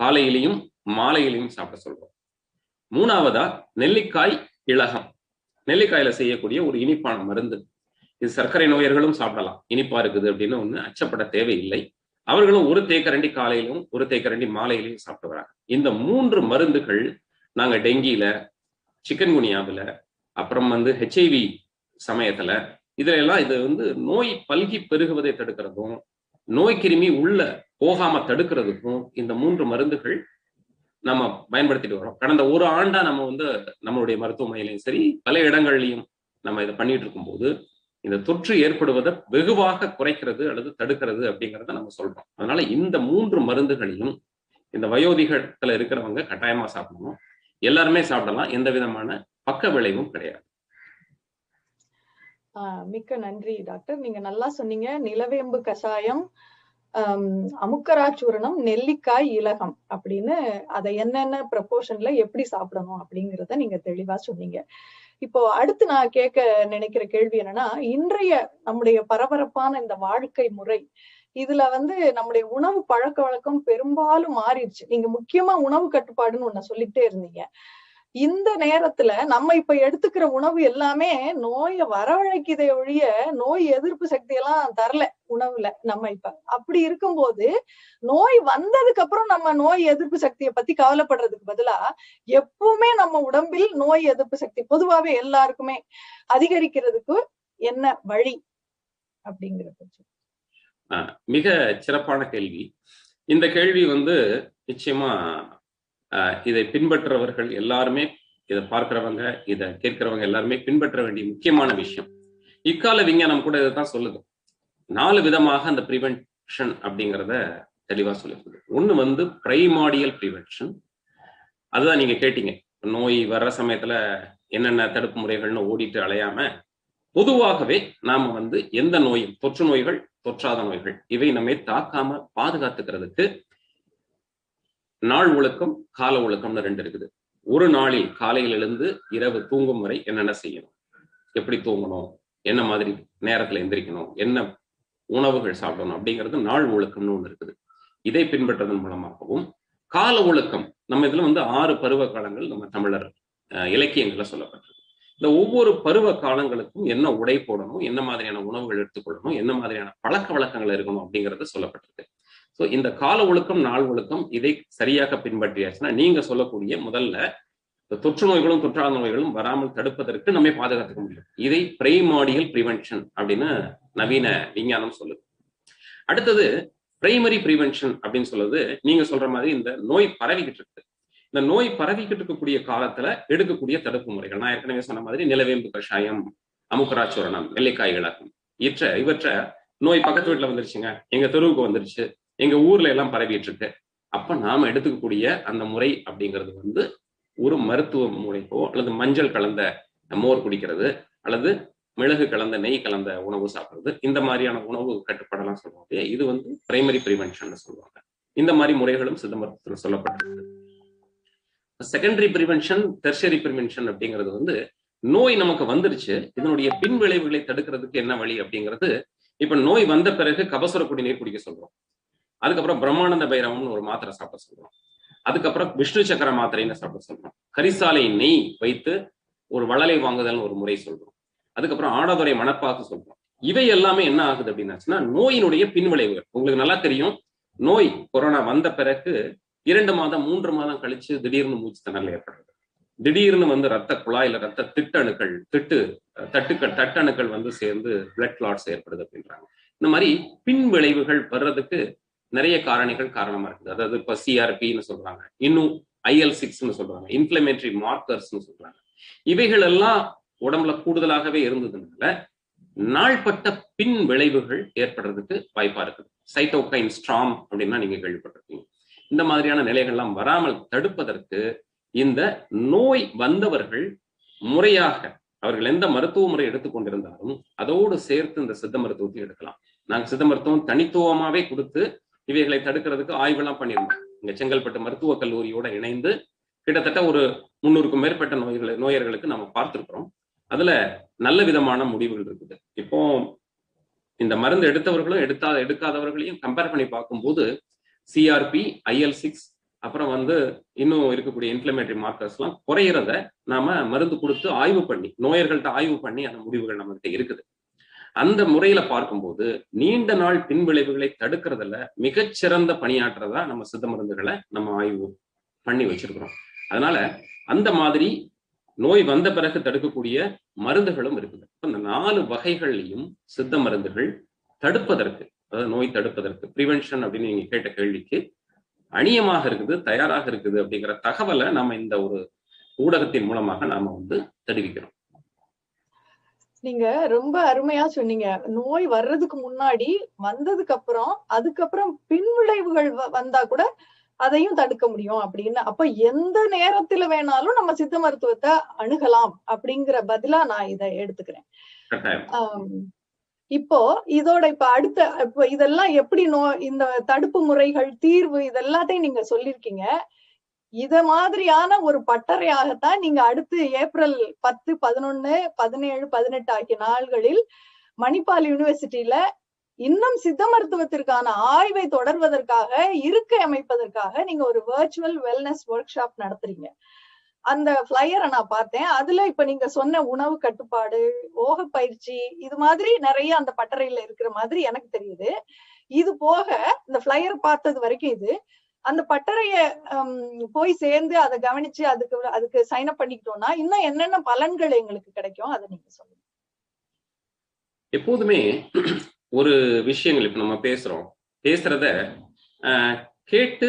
காலையிலையும் மாலையிலையும் சாப்பிட சொல்றோம். மூணாவதா நெல்லிக்காய் இலகம். நெல்லிக்காயில செய்யக்கூடிய ஒரு இனிப்பான மருந்து. இது சர்க்கரை நோயர்களும் சாப்பிடலாம். இனிப்பா இருக்குது அப்படின்னு ஒண்ணு அச்சப்பட தேவையில்லை. அவர்களும் ஒரு தேக்கரண்டி காலையிலும் ஒரு தேக்கரண்டி மாலையிலையும் சாப்பிட்டு வராங்க. இந்த மூன்று மருந்துகள் நாங்க டெங்கியில சிக்கன் குனியாவில் அப்புறம் வந்து ஹெச்ஐவி சமயத்துல இதுல எல்லாம் இது வந்து நோய் பல்கி பெருகுவதை தடுக்கிறதும் நோய் கிருமி உள்ள போகாம தடுக்கிறதுக்கும் இந்த மூன்று மருந்துகள் நம்ம பயன்படுத்திட்டு வரோம் கடந்த ஒரு ஆண்டா நம்ம வந்து நம்மளுடைய மருத்துவமனையிலையும் சரி பல இடங்கள்லையும் நம்ம இதை பண்ணிட்டு இருக்கும்போது இந்த தொற்று ஏற்படுவதை வெகுவாக குறைக்கிறது அல்லது தடுக்கிறது அப்படிங்கிறத நம்ம சொல்றோம். அதனால இந்த மூன்று மருந்துகளையும் இந்த வயோதிகத்துல இருக்கிறவங்க கட்டாயமா சாப்பிடணும். எல்லாருமே சாப்பிடலாம். எந்த விதமான பக்க விளைவும் கிடையாது. மிக்க நன்றி டாக்டர். நீங்க நல்லா சொன்னீங்க. நிலவேம்பு கஷாயம் ஆஹ் அமுக்கராச்சூரணம் நெல்லிக்காய் இலகம் அப்படின்னு அதை என்னென்ன ப்ரப்போர்ஷன்ல எப்படி சாப்பிடணும் அப்படிங்கிறத நீங்க தெளிவா சொன்னீங்க. இப்போ அடுத்து நான் கேட்க நினைக்கிற கேள்வி என்னன்னா இன்றைய நம்முடைய பரபரப்பான இந்த வாழ்க்கை முறை இதுல வந்து நம்முடைய உணவு பழக்க வழக்கம் பெரும்பாலும் மாறிடுச்சு. நீங்க முக்கியமா உணவு கட்டுப்பாடுன்னு ஒண்ணு சொல்லிட்டே இருந்தீங்க. இந்த நேரத்துல நம்ம இப்ப எடுத்துக்கிற உணவு எல்லாமே நோயை வரவழைக்குதே ஒழிய நோய் எதிர்ப்பு சக்தி எல்லாம் தரல உணவுல. நம்ம இப்ப அப்படி இருக்கும்போது நோய் வந்ததுக்கு அப்புறம் நம்ம நோய் எதிர்ப்பு சக்தியை பத்தி கவலைப்படுறதுக்கு பதிலா எப்பவுமே நம்ம உடம்பில் நோய் எதிர்ப்பு சக்தி பொதுவாவே எல்லாருக்குமே அதிகரிக்கிறதுக்கு என்ன வழி அப்படிங்கிறது மிக சிறப்பான கேள்வி. இந்த கேள்வி வந்து நிச்சயமா இதை பின்பற்றவர்கள் எல்லாருமே இதை பார்க்கிறவங்க இதை கேட்கிறவங்க எல்லாருமே பின்பற்ற வேண்டிய முக்கியமான விஷயம். இக்கால விஞ்ஞானம் கூட இதைத்தான் சொல்லுது. நாலு விதமாக அந்த ப்ரிவென்ஷன் அப்படிங்கிறத தெளிவா சொல்லிருக்குது ஒண்ணு வந்து பிரைமாடியல் ப்ரிவென்ஷன் அதுதான் நீங்க கேட்டீங்க. நோய் வர்ற சமயத்துல என்னென்ன தடுப்பு முறைகள்னு ஓடிட்டு அலையாம பொதுவாகவே நாம வந்து எந்த நோயும் தொற்று நோய்கள் தொற்றாத நோய்கள் இவை நம்மை தாக்காம பாதுகாத்துக்கிறதுக்கு நாள் ஒழுக்கம் கால ஒழுக்கம்னு ரெண்டு இருக்குது. ஒரு நாளில் காலையிலிருந்து இரவு தூங்கும் வரை என்னென்ன செய்யணும்? எப்படி தூங்கணும்? என்ன மாதிரி நேரத்துல எந்திரிக்கணும்? என்ன உணவுகள் சாப்பிடணும்? அப்படிங்கிறது நாள் ஒழுக்கம்னு ஒன்று இருக்குது. இதை பின்பற்றதன் மூலமாகவும் கால ஒழுக்கம் நம்ம இதுல வந்து ஆறு பருவ காலங்கள் நம்ம தமிழர் இலக்கியங்கள்ல சொல்லப்பட்டிருக்கு. இந்த ஒவ்வொரு பருவ காலங்களுக்கும் என்ன உடை போடணும்? என்ன மாதிரியான உணவுகள் எடுத்துக்கொள்ளணும்? என்ன மாதிரியான பழக்க வழக்கங்கள் இருக்கணும்? அப்படிங்கிறது சொல்லப்பட்டிருக்கு. ஸோ இந்த கால ஒழுக்கம் நாள் ஒழுக்கம் இதை சரியாக பின்பற்றியாச்சுன்னா நீங்க சொல்லக்கூடிய முதல்ல இந்த தொற்று நோய்களும் தொற்றாத நோய்களும் வராமல் தடுப்பதற்கு நம்ம பாதுகாத்துக்க முடியும். இதை பிரைமாடியல் ப்ரிவென்ஷன் அப்படின்னு நவீன விஞ்ஞானம் சொல்லுது. அடுத்தது பிரைமரி ப்ரிவென்ஷன் அப்படின்னு சொல்லுது நீங்க சொல்ற மாதிரி இந்த நோய் பரவிக்கிட்டு இருக்கு. இந்த நோய் பரவிக்கிட்டு இருக்கக்கூடிய காலத்துல எடுக்கக்கூடிய தடுப்பு முறைகள். நான் ஏற்கனவே சொன்ன மாதிரி நிலவேம்பு கஷாயம் அமுக்கராச்சூரணம் நெல்லிக்காய் இழக்கம் இற்ற இவற்ற நோய் பக்கத்து வீட்டுல வந்துருச்சுங்க. எங்க தெருவுக்கு வந்துருச்சு. எங்க ஊர்ல எல்லாம் பரவிட்டு இருக்கு அப்ப நாம எடுத்துக்கக்கூடிய அந்த முறை அப்படிங்கிறது வந்து ஒரு மருத்துவ முறைக்கோ அல்லது மஞ்சள் கலந்த மோர் குடிக்கிறது அல்லது மிளகு கலந்த நெய் கலந்த உணவு சாப்பிடுறது. இந்த மாதிரியான உணவு கட்டுப்பாடெல்லாம் சொல்லுவாங்க இது வந்து பிரைமரி ப்ரிவென்ஷன் சொல்லுவாங்க. இந்த மாதிரி முறைகளும் சித்த மருத்துவத்துல சொல்லப்பட்டிருக்கு. செகண்டரி ப்ரிவென்ஷன் டெர்ஷரி ப்ரிவென்ஷன் அப்படிங்கிறது வந்து நோய் நமக்கு வந்துருச்சு. இதனுடைய பின் விளைவுகளை தடுக்கிறதுக்கு என்ன வழி அப்படிங்கிறது இப்ப நோய் வந்த பிறகு கபசுர குடிநீர் குடிக்க சொல்றோம். அதுக்கப்புறம் பிரம்மானந்த பைரவம்னு ஒரு மாத்திரை சாப்பிட சொல்றோம். அதுக்கப்புறம் விஷ்ணு சக்கர மாத்திரைன்னு சாப்பிட சொல்றோம். கரிசாலை நெய் வைத்து ஒரு வளலை வாங்குதல்னு ஒரு முறை சொல்றோம். அதுக்கப்புறம் ஆடாதுறை மணப்பாக்கு சொல்றோம். இவை எல்லாமே என்ன ஆகுது அப்படின்னாச்சுன்னா நோயினுடைய பின்விளைவுகள் உங்களுக்கு நல்லா தெரியும் நோய் கொரோனா வந்த பிறகு இரண்டு மாதம் மூன்று மாதம் கழிச்சு திடீர்னு மூச்சு திணறல் ஏற்படுறது திடீர்னு வந்து ரத்த குழாயில ரத்த திட்டணுக்கள் திட்டு தட்டுக்கள் தட்டணுக்கள் வந்து சேர்ந்து பிளட் கிளாட்ஸ் ஏற்படுது அப்படின்றாங்க. இந்த மாதிரி பின் விளைவுகள் வர்றதுக்கு நிறைய காரணிகள் காரணமா இருக்குது. அதாவது இப்ப சிஆர்பின்னு சொல்றாங்க. இன்னும் ஐஎல் சிக்ஸ்னு சொல்றாங்க. இன்ஃபிளமேட்டரி மார்க்கர்ஸ்னு சொல்றாங்க. இவைகள் எல்லாம் உடம்புல கூடுதலாகவே இருந்ததுனால நாள்பட்ட பின் விளைவுகள் ஏற்படுறதுக்கு வாய்ப்பா இருக்குது. சைட்டோகைன் ஸ்ட்ராம் அப்படின்னா நீங்க கேள்விப்பட்டிருக்கீங்க இந்த மாதிரியான நிலைகள்லாம் வராமல் தடுப்பதற்கு இந்த நோய் வந்தவர்கள் முறையாக அவர்கள் எந்த மருத்துவ முறை எடுத்துக்கொண்டிருந்தாலும் அதோடு சேர்த்து இந்த சித்த மருத்துவத்தை எடுக்கலாம். நாங்க சித்த மருத்துவம் தனித்துவமாவே கொடுத்து இவைகளை தடுக்கிறதுக்கு ஆய்வெல்லாம் பண்ணியிருந்தோம். இங்க செங்கல்பட்டு மருத்துவக் கல்லூரியோட இணைந்து கிட்டத்தட்ட ஒரு முன்னூறுக்கும் மேற்பட்ட நோய்களை நோயர்களுக்கு நம்ம பார்த்திருக்கிறோம். அதுல நல்ல விதமான முடிவுகள் இருக்குது. இப்போ இந்த மருந்து எடுத்தவர்களும் எடுத்தாத எடுக்காதவர்களையும் கம்பேர் பண்ணி பார்க்கும்போது சிஆர்பி ஐஎல் சிக்ஸ் அப்புறம் வந்து இன்னும் இருக்கக்கூடிய இன்ஃபிளமேட்டரி மார்க்கர்ஸ் எல்லாம் குறையிறத நாம மருந்து கொடுத்து ஆய்வு பண்ணி நோயர்கள்ட்ட ஆய்வு பண்ணி அந்த முடிவுகள் நம்மகிட்ட இருக்குது. அந்த முறையில பார்க்கும்போது நீண்ட நாள் பின்விளைவுகளை தடுக்கிறதுல மிகச்சிறந்த பணியாற்றதா நம்ம சித்த மருந்துகளை நம்ம ஆய்வு பண்ணி வச்சிருக்கிறோம். அதனால அந்த மாதிரி நோய் வந்த பிறகு தடுக்கக்கூடிய மருந்துகளும் இருக்குது. அந்த நாலு வகைகள்லையும் சித்த மருந்துகள் தடுப்பதற்கு அதாவது நோய் தடுப்பதற்கு ப்ரிவென்ஷன் அப்படின்னு நீங்க கேட்ட கேள்விக்கு அணியமாக இருக்குது தயாராக இருக்குது அப்படிங்கிற தகவலை நம்ம இந்த ஒரு ஊடகத்தின் மூலமாக நாம வந்து தெரிவிக்கிறோம். நீங்க ரொம்ப அருமையா சொன்னீங்க. நோய் வர்றதுக்கு முன்னாடி வந்ததுக்கு அப்புறம் அதுக்கப்புறம் பின்விளைவுகள் வந்தா கூட அதையும் தடுக்க முடியும் அப்படின்னு. அப்ப எந்த நேரத்துல வேணாலும் நம்ம சித்த மருத்துவத்தை அணுகலாம் அப்படிங்கிற பதிலா நான் இதை எடுத்துக்கிறேன். இப்போ இதோட இப்ப அடுத்த இப்ப இதெல்லாம் எப்படி நோ இந்த தடுப்பு முறைகள் தீர்வு இதெல்லாத்தையும் நீங்க சொல்லிருக்கீங்க இத மாதிரியான ஒரு பட்டறையாகத்தான் நீங்க அடுத்து ஏப்ரல் பத்து பதினொன்னு பதினேழு பதினெட்டு ஆகிய நாள்களில் மணிப்பால் யூனிவர்சிட்டியில இன்னும் சித்த மருத்துவத்திற்கான ஆய்வை தொடர்வதற்காக இருக்கை அமைப்பதற்காக நீங்க ஒரு வர்ச்சுவல் வெல்னஸ் ஒர்க் ஷாப் நடத்துறீங்க. அந்த ஃபிளையரை நான் பார்த்தேன். அதுல இப்ப நீங்க சொன்ன உணவு கட்டுப்பாடு ஓக பயிற்சி இது மாதிரி நிறைய அந்த பட்டறையில இருக்கிற மாதிரி எனக்கு தெரியுது. இது போக இந்த ஃபிளையர் பார்த்தது வரைக்கும் இது. அந்த பட்டறைய போய் சேர்ந்து அதை கவனிச்சு அதுக்கு அதுக்கு சைன் அப் பண்ணிக்கிட்டோம்னா இன்னும் என்னென்ன பலன்கள் எங்களுக்கு கிடைக்கும்? அதை நீங்க சொல்லுங்க. எப்போதுமே ஒரு விஷயங்கள் இப்ப நம்ம பேசுறோம். பேசுறத கேட்டு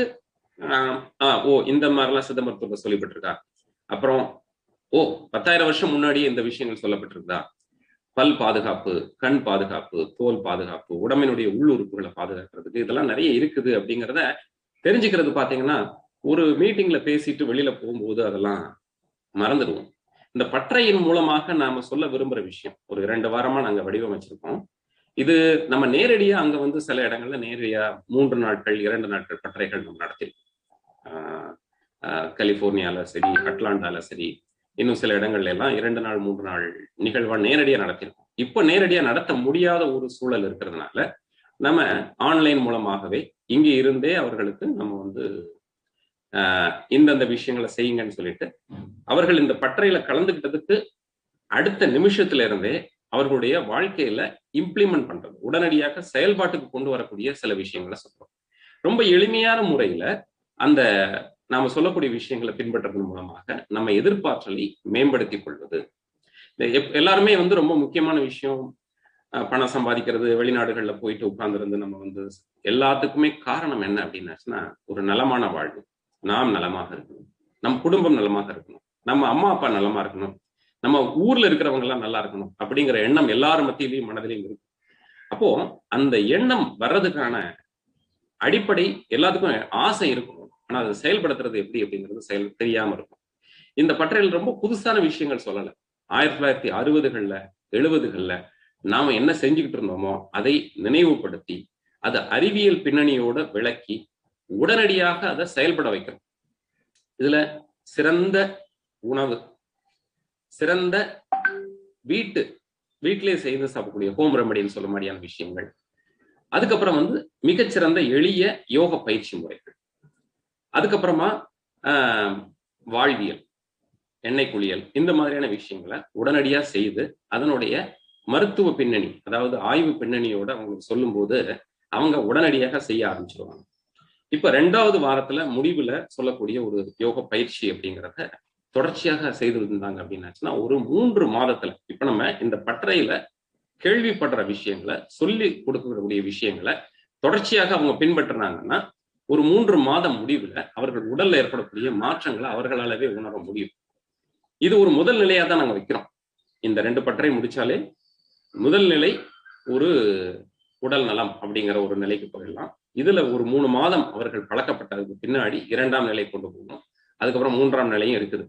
ஓ இந்த மாதிரிலாம் சித்த மருத்துவத்தை சொல்லப்பட்டிருக்கா? அப்புறம் ஓ பத்தாயிரம் வருஷம் முன்னாடியே இந்த விஷயங்கள் சொல்லப்பட்டிருக்கா பல் பாதுகாப்பு கண் பாதுகாப்பு தோல் பாதுகாப்பு உடம்பினுடைய உள்ளுறுப்புகளை பாதுகாக்கிறதுக்கு இதெல்லாம் நிறைய இருக்குது அப்படிங்கிறத தெரிஞ்சுக்கிறது பாத்தீங்கன்னா ஒரு மீட்டிங்ல பேசிட்டு வெளியில போகும்போது அதெல்லாம் மறந்துடுவோம். இந்த பற்றையின் மூலமாக நாம சொல்ல விரும்புற விஷயம் ஒரு இரண்டு வாரமா நாங்க வடிவமைச்சிருக்கோம். இது நம்ம நேரடியா அங்க வந்து சில இடங்கள்ல நேரடியா மூன்று நாட்கள் இரண்டு நாட்கள் பட்டறைகள் நம்ம நடத்திருக்கோம். கலிபோர்னியால சரி அட்லாண்டால சரி இன்னும் சில இடங்கள்ல எல்லாம் இரண்டு நாள் மூன்று நாள் நிகழ்வா நேரடியா நடத்திருக்கோம். இப்போ நேரடியா நடத்த முடியாத ஒரு சூழல் இருக்கிறதுனால நம்ம ஆன்லைன் மூலமாகவே இங்க இருந்தே அவர்களுக்கு நம்ம வந்து இந்தந்த விஷயங்களை செய்யுங்கன்னு சொல்லிட்டு அவர்கள் இந்த பட்டறையில கலந்துகிட்டதுக்கு அடுத்த நிமிஷத்துல இருந்தே அவர்களுடைய வாழ்க்கையில இம்ப்ளிமெண்ட் பண்றது உடனடியாக செயல்பாட்டுக்கு கொண்டு வரக்கூடிய சில விஷயங்களை சொல்றோம். ரொம்ப எளிமையான முறையில அந்த நாம சொல்லக்கூடிய விஷயங்களை பின்பற்றுறது மூலமாக நம்ம எதிர்பார்த்தலை மேம்படுத்திக் கொள்வது. எல்லாருமே வந்து ரொம்ப முக்கியமான விஷயம் பணம் சம்பாதிக்கிறது வெளிநாடுகளில் போயிட்டு உட்கார்ந்துருந்து நம்ம வந்து எல்லாத்துக்குமே காரணம் என்ன அப்படின்னாச்சுன்னா ஒரு நலமான வாழ்வு. நாம் நலமாக இருக்கணும். நம் குடும்பம் நலமாக இருக்கணும். நம்ம அம்மா அப்பா நலமா இருக்கணும். நம்ம ஊர்ல இருக்கிறவங்க எல்லாம் நல்லா இருக்கணும் அப்படிங்கிற எண்ணம் எல்லாரும் மத்தியிலையும் மனதிலையும் இருக்கும் அப்போ அந்த எண்ணம் வர்றதுக்கான அடிப்படை எல்லாத்துக்கும் ஆசை இருக்கணும். ஆனா அதை செயல்படுத்துறது எப்படி அப்படிங்கிறது செயல் தெரியாம இருக்கும். இந்த பட்டறையில் ரொம்ப புதுசான விஷயங்கள் சொல்லலை. ஆயிரத்தி தொள்ளாயிரத்தி அறுபதுகள்ல எழுபதுகள்ல நாம என்ன செஞ்சுக்கிட்டு இருந்தோமோ அதை நினைவுபடுத்தி அதை அறிவியல் பின்னணியோட விளக்கி உடனடியாக அதை செயல்பட வைக்கிறோம் இதுல சிறந்த உணவு சிறந்த வீட்டு வீட்டிலே செய்து சாப்பிடக்கூடிய ஹோம் ரெமடின்னு சொல்ல மாதிரியான விஷயங்கள். அதுக்கப்புறம் வந்து மிகச்சிறந்த எளிய யோக பயிற்சி முறைகள். அதுக்கப்புறமா வாழ்வியல் எண்ணெய் குளியல் இந்த மாதிரியான விஷயங்களை உடனடியா செய்து அதனுடைய மருத்துவ பின்னணி அதாவது ஆய்வு பின்னணியோட அவங்களுக்கு சொல்லும்போது அவங்க உடனடியாக செய்ய ஆரம்பிச்சிருவாங்க. இப்ப ரெண்டாவது வாரத்துல முடிவுல சொல்லக்கூடிய ஒரு யோக பயிற்சி அப்படிங்கிறத தொடர்ச்சியாக செய்து இருந்தாங்க அப்படின்னாச்சுன்னா ஒரு மூன்று மாதத்துல இப்ப நம்ம இந்த பட்டறையில கேள்விப்படுற விஷயங்களை சொல்லி கொடுக்கக்கூடிய விஷயங்களை தொடர்ச்சியாக அவங்க பின்பற்றினாங்கன்னா ஒரு மூன்று மாதம் முடிவுல அவர்கள் உடல்ல ஏற்படக்கூடிய மாற்றங்களை அவர்களாலவே உணர முடியும். இது ஒரு முதல் நிலையா தான் நாங்க வைக்கிறோம். இந்த ரெண்டு பட்டறை முடிச்சாலே முதல் நிலை ஒரு உடல் நலம் அப்படிங்கிற ஒரு நிலைக்கு போயிடலாம். இதுல ஒரு மூணு மாதம் அவர்கள் பழக்கப்பட்டதுக்கு பின்னாடி இரண்டாம் நிலை கொண்டு போகணும். அதுக்கப்புறம் மூன்றாம் நிலையும் இருக்குது.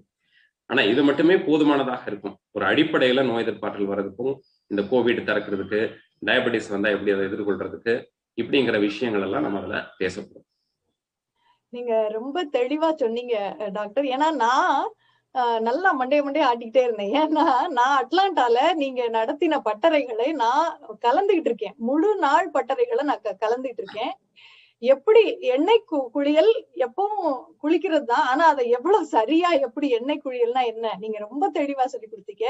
ஆனா இது மட்டுமே போதுமானதாக இருக்கும். ஒரு அடிப்படையில நோய் எதிர்ப்பாற்றல் வர்றதுக்கும் இந்த கோவிட் திறக்கிறதுக்கு டயபெட்டிஸ் வந்தா எப்படி அதை எதிர்கொள்றதுக்கு இப்படிங்கிற விஷயங்கள் எல்லாம் நம்ம அதுல பேசப்படும் நீங்க ரொம்ப தெளிவா சொன்னீங்க டாக்டர். ஏன்னா நான் நல்லா மண்டைய மண்டைய ஆட்டிக்கிட்டே இருந்தேன். ஏன்னா நான் அட்லாண்டால நீங்க நடத்தின பட்டறைகளை நான் கலந்துகிட்டு இருக்கேன். முழு நாள் பட்டறைகளை நான் கலந்துகிட்டு இருக்கேன். எப்படி எண்ணெய் குளியல் எப்பவும் குளிக்கிறது தான். ஆனா அதை எவ்வளவு சரியா எப்படி எண்ணெய் குளியல்னா என்ன? நீங்க ரொம்ப தெளிவா சொல்லி கொடுத்தீங்க.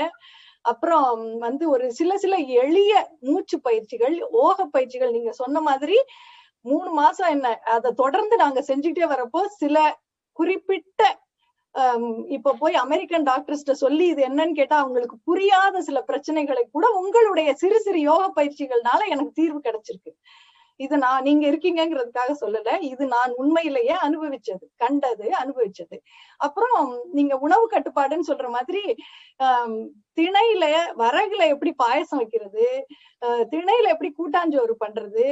அப்புறம் வந்து ஒரு சில சில எளிய மூச்சு பயிற்சிகள் ஓக பயிற்சிகள் நீங்க சொன்ன மாதிரி மூணு மாசம் என்ன அதை தொடர்ந்து நாங்க செஞ்சுட்டே வரப்போ சில குறிப்பிட்ட இப்ப போய் அமெரிக்கன் டாக்டர்ஸ்ட சொல்லி இது என்னன்னு கேட்டா அவங்களுக்கு புரியாத சில பிரச்சனைகளை கூட உங்களுடைய சிறு சிறு யோக பயிற்சிகள்னால எனக்கு தீர்வு கிடைச்சிருக்கு. இது நான் நீங்க இருக்கீங்கிறதுக்காக சொல்லல. இது நான் உண்மையிலேயே அனுபவிச்சது கண்டது அனுபவிச்சது. அப்புறம் நீங்க உணவு கட்டுப்பாடுன்னு சொல்ற மாதிரி ஆஹ் திணையில வரகுல எப்படி பாயசம் வைக்கிறது திணையில எப்படி கூட்டாஞ்சோறு பண்றது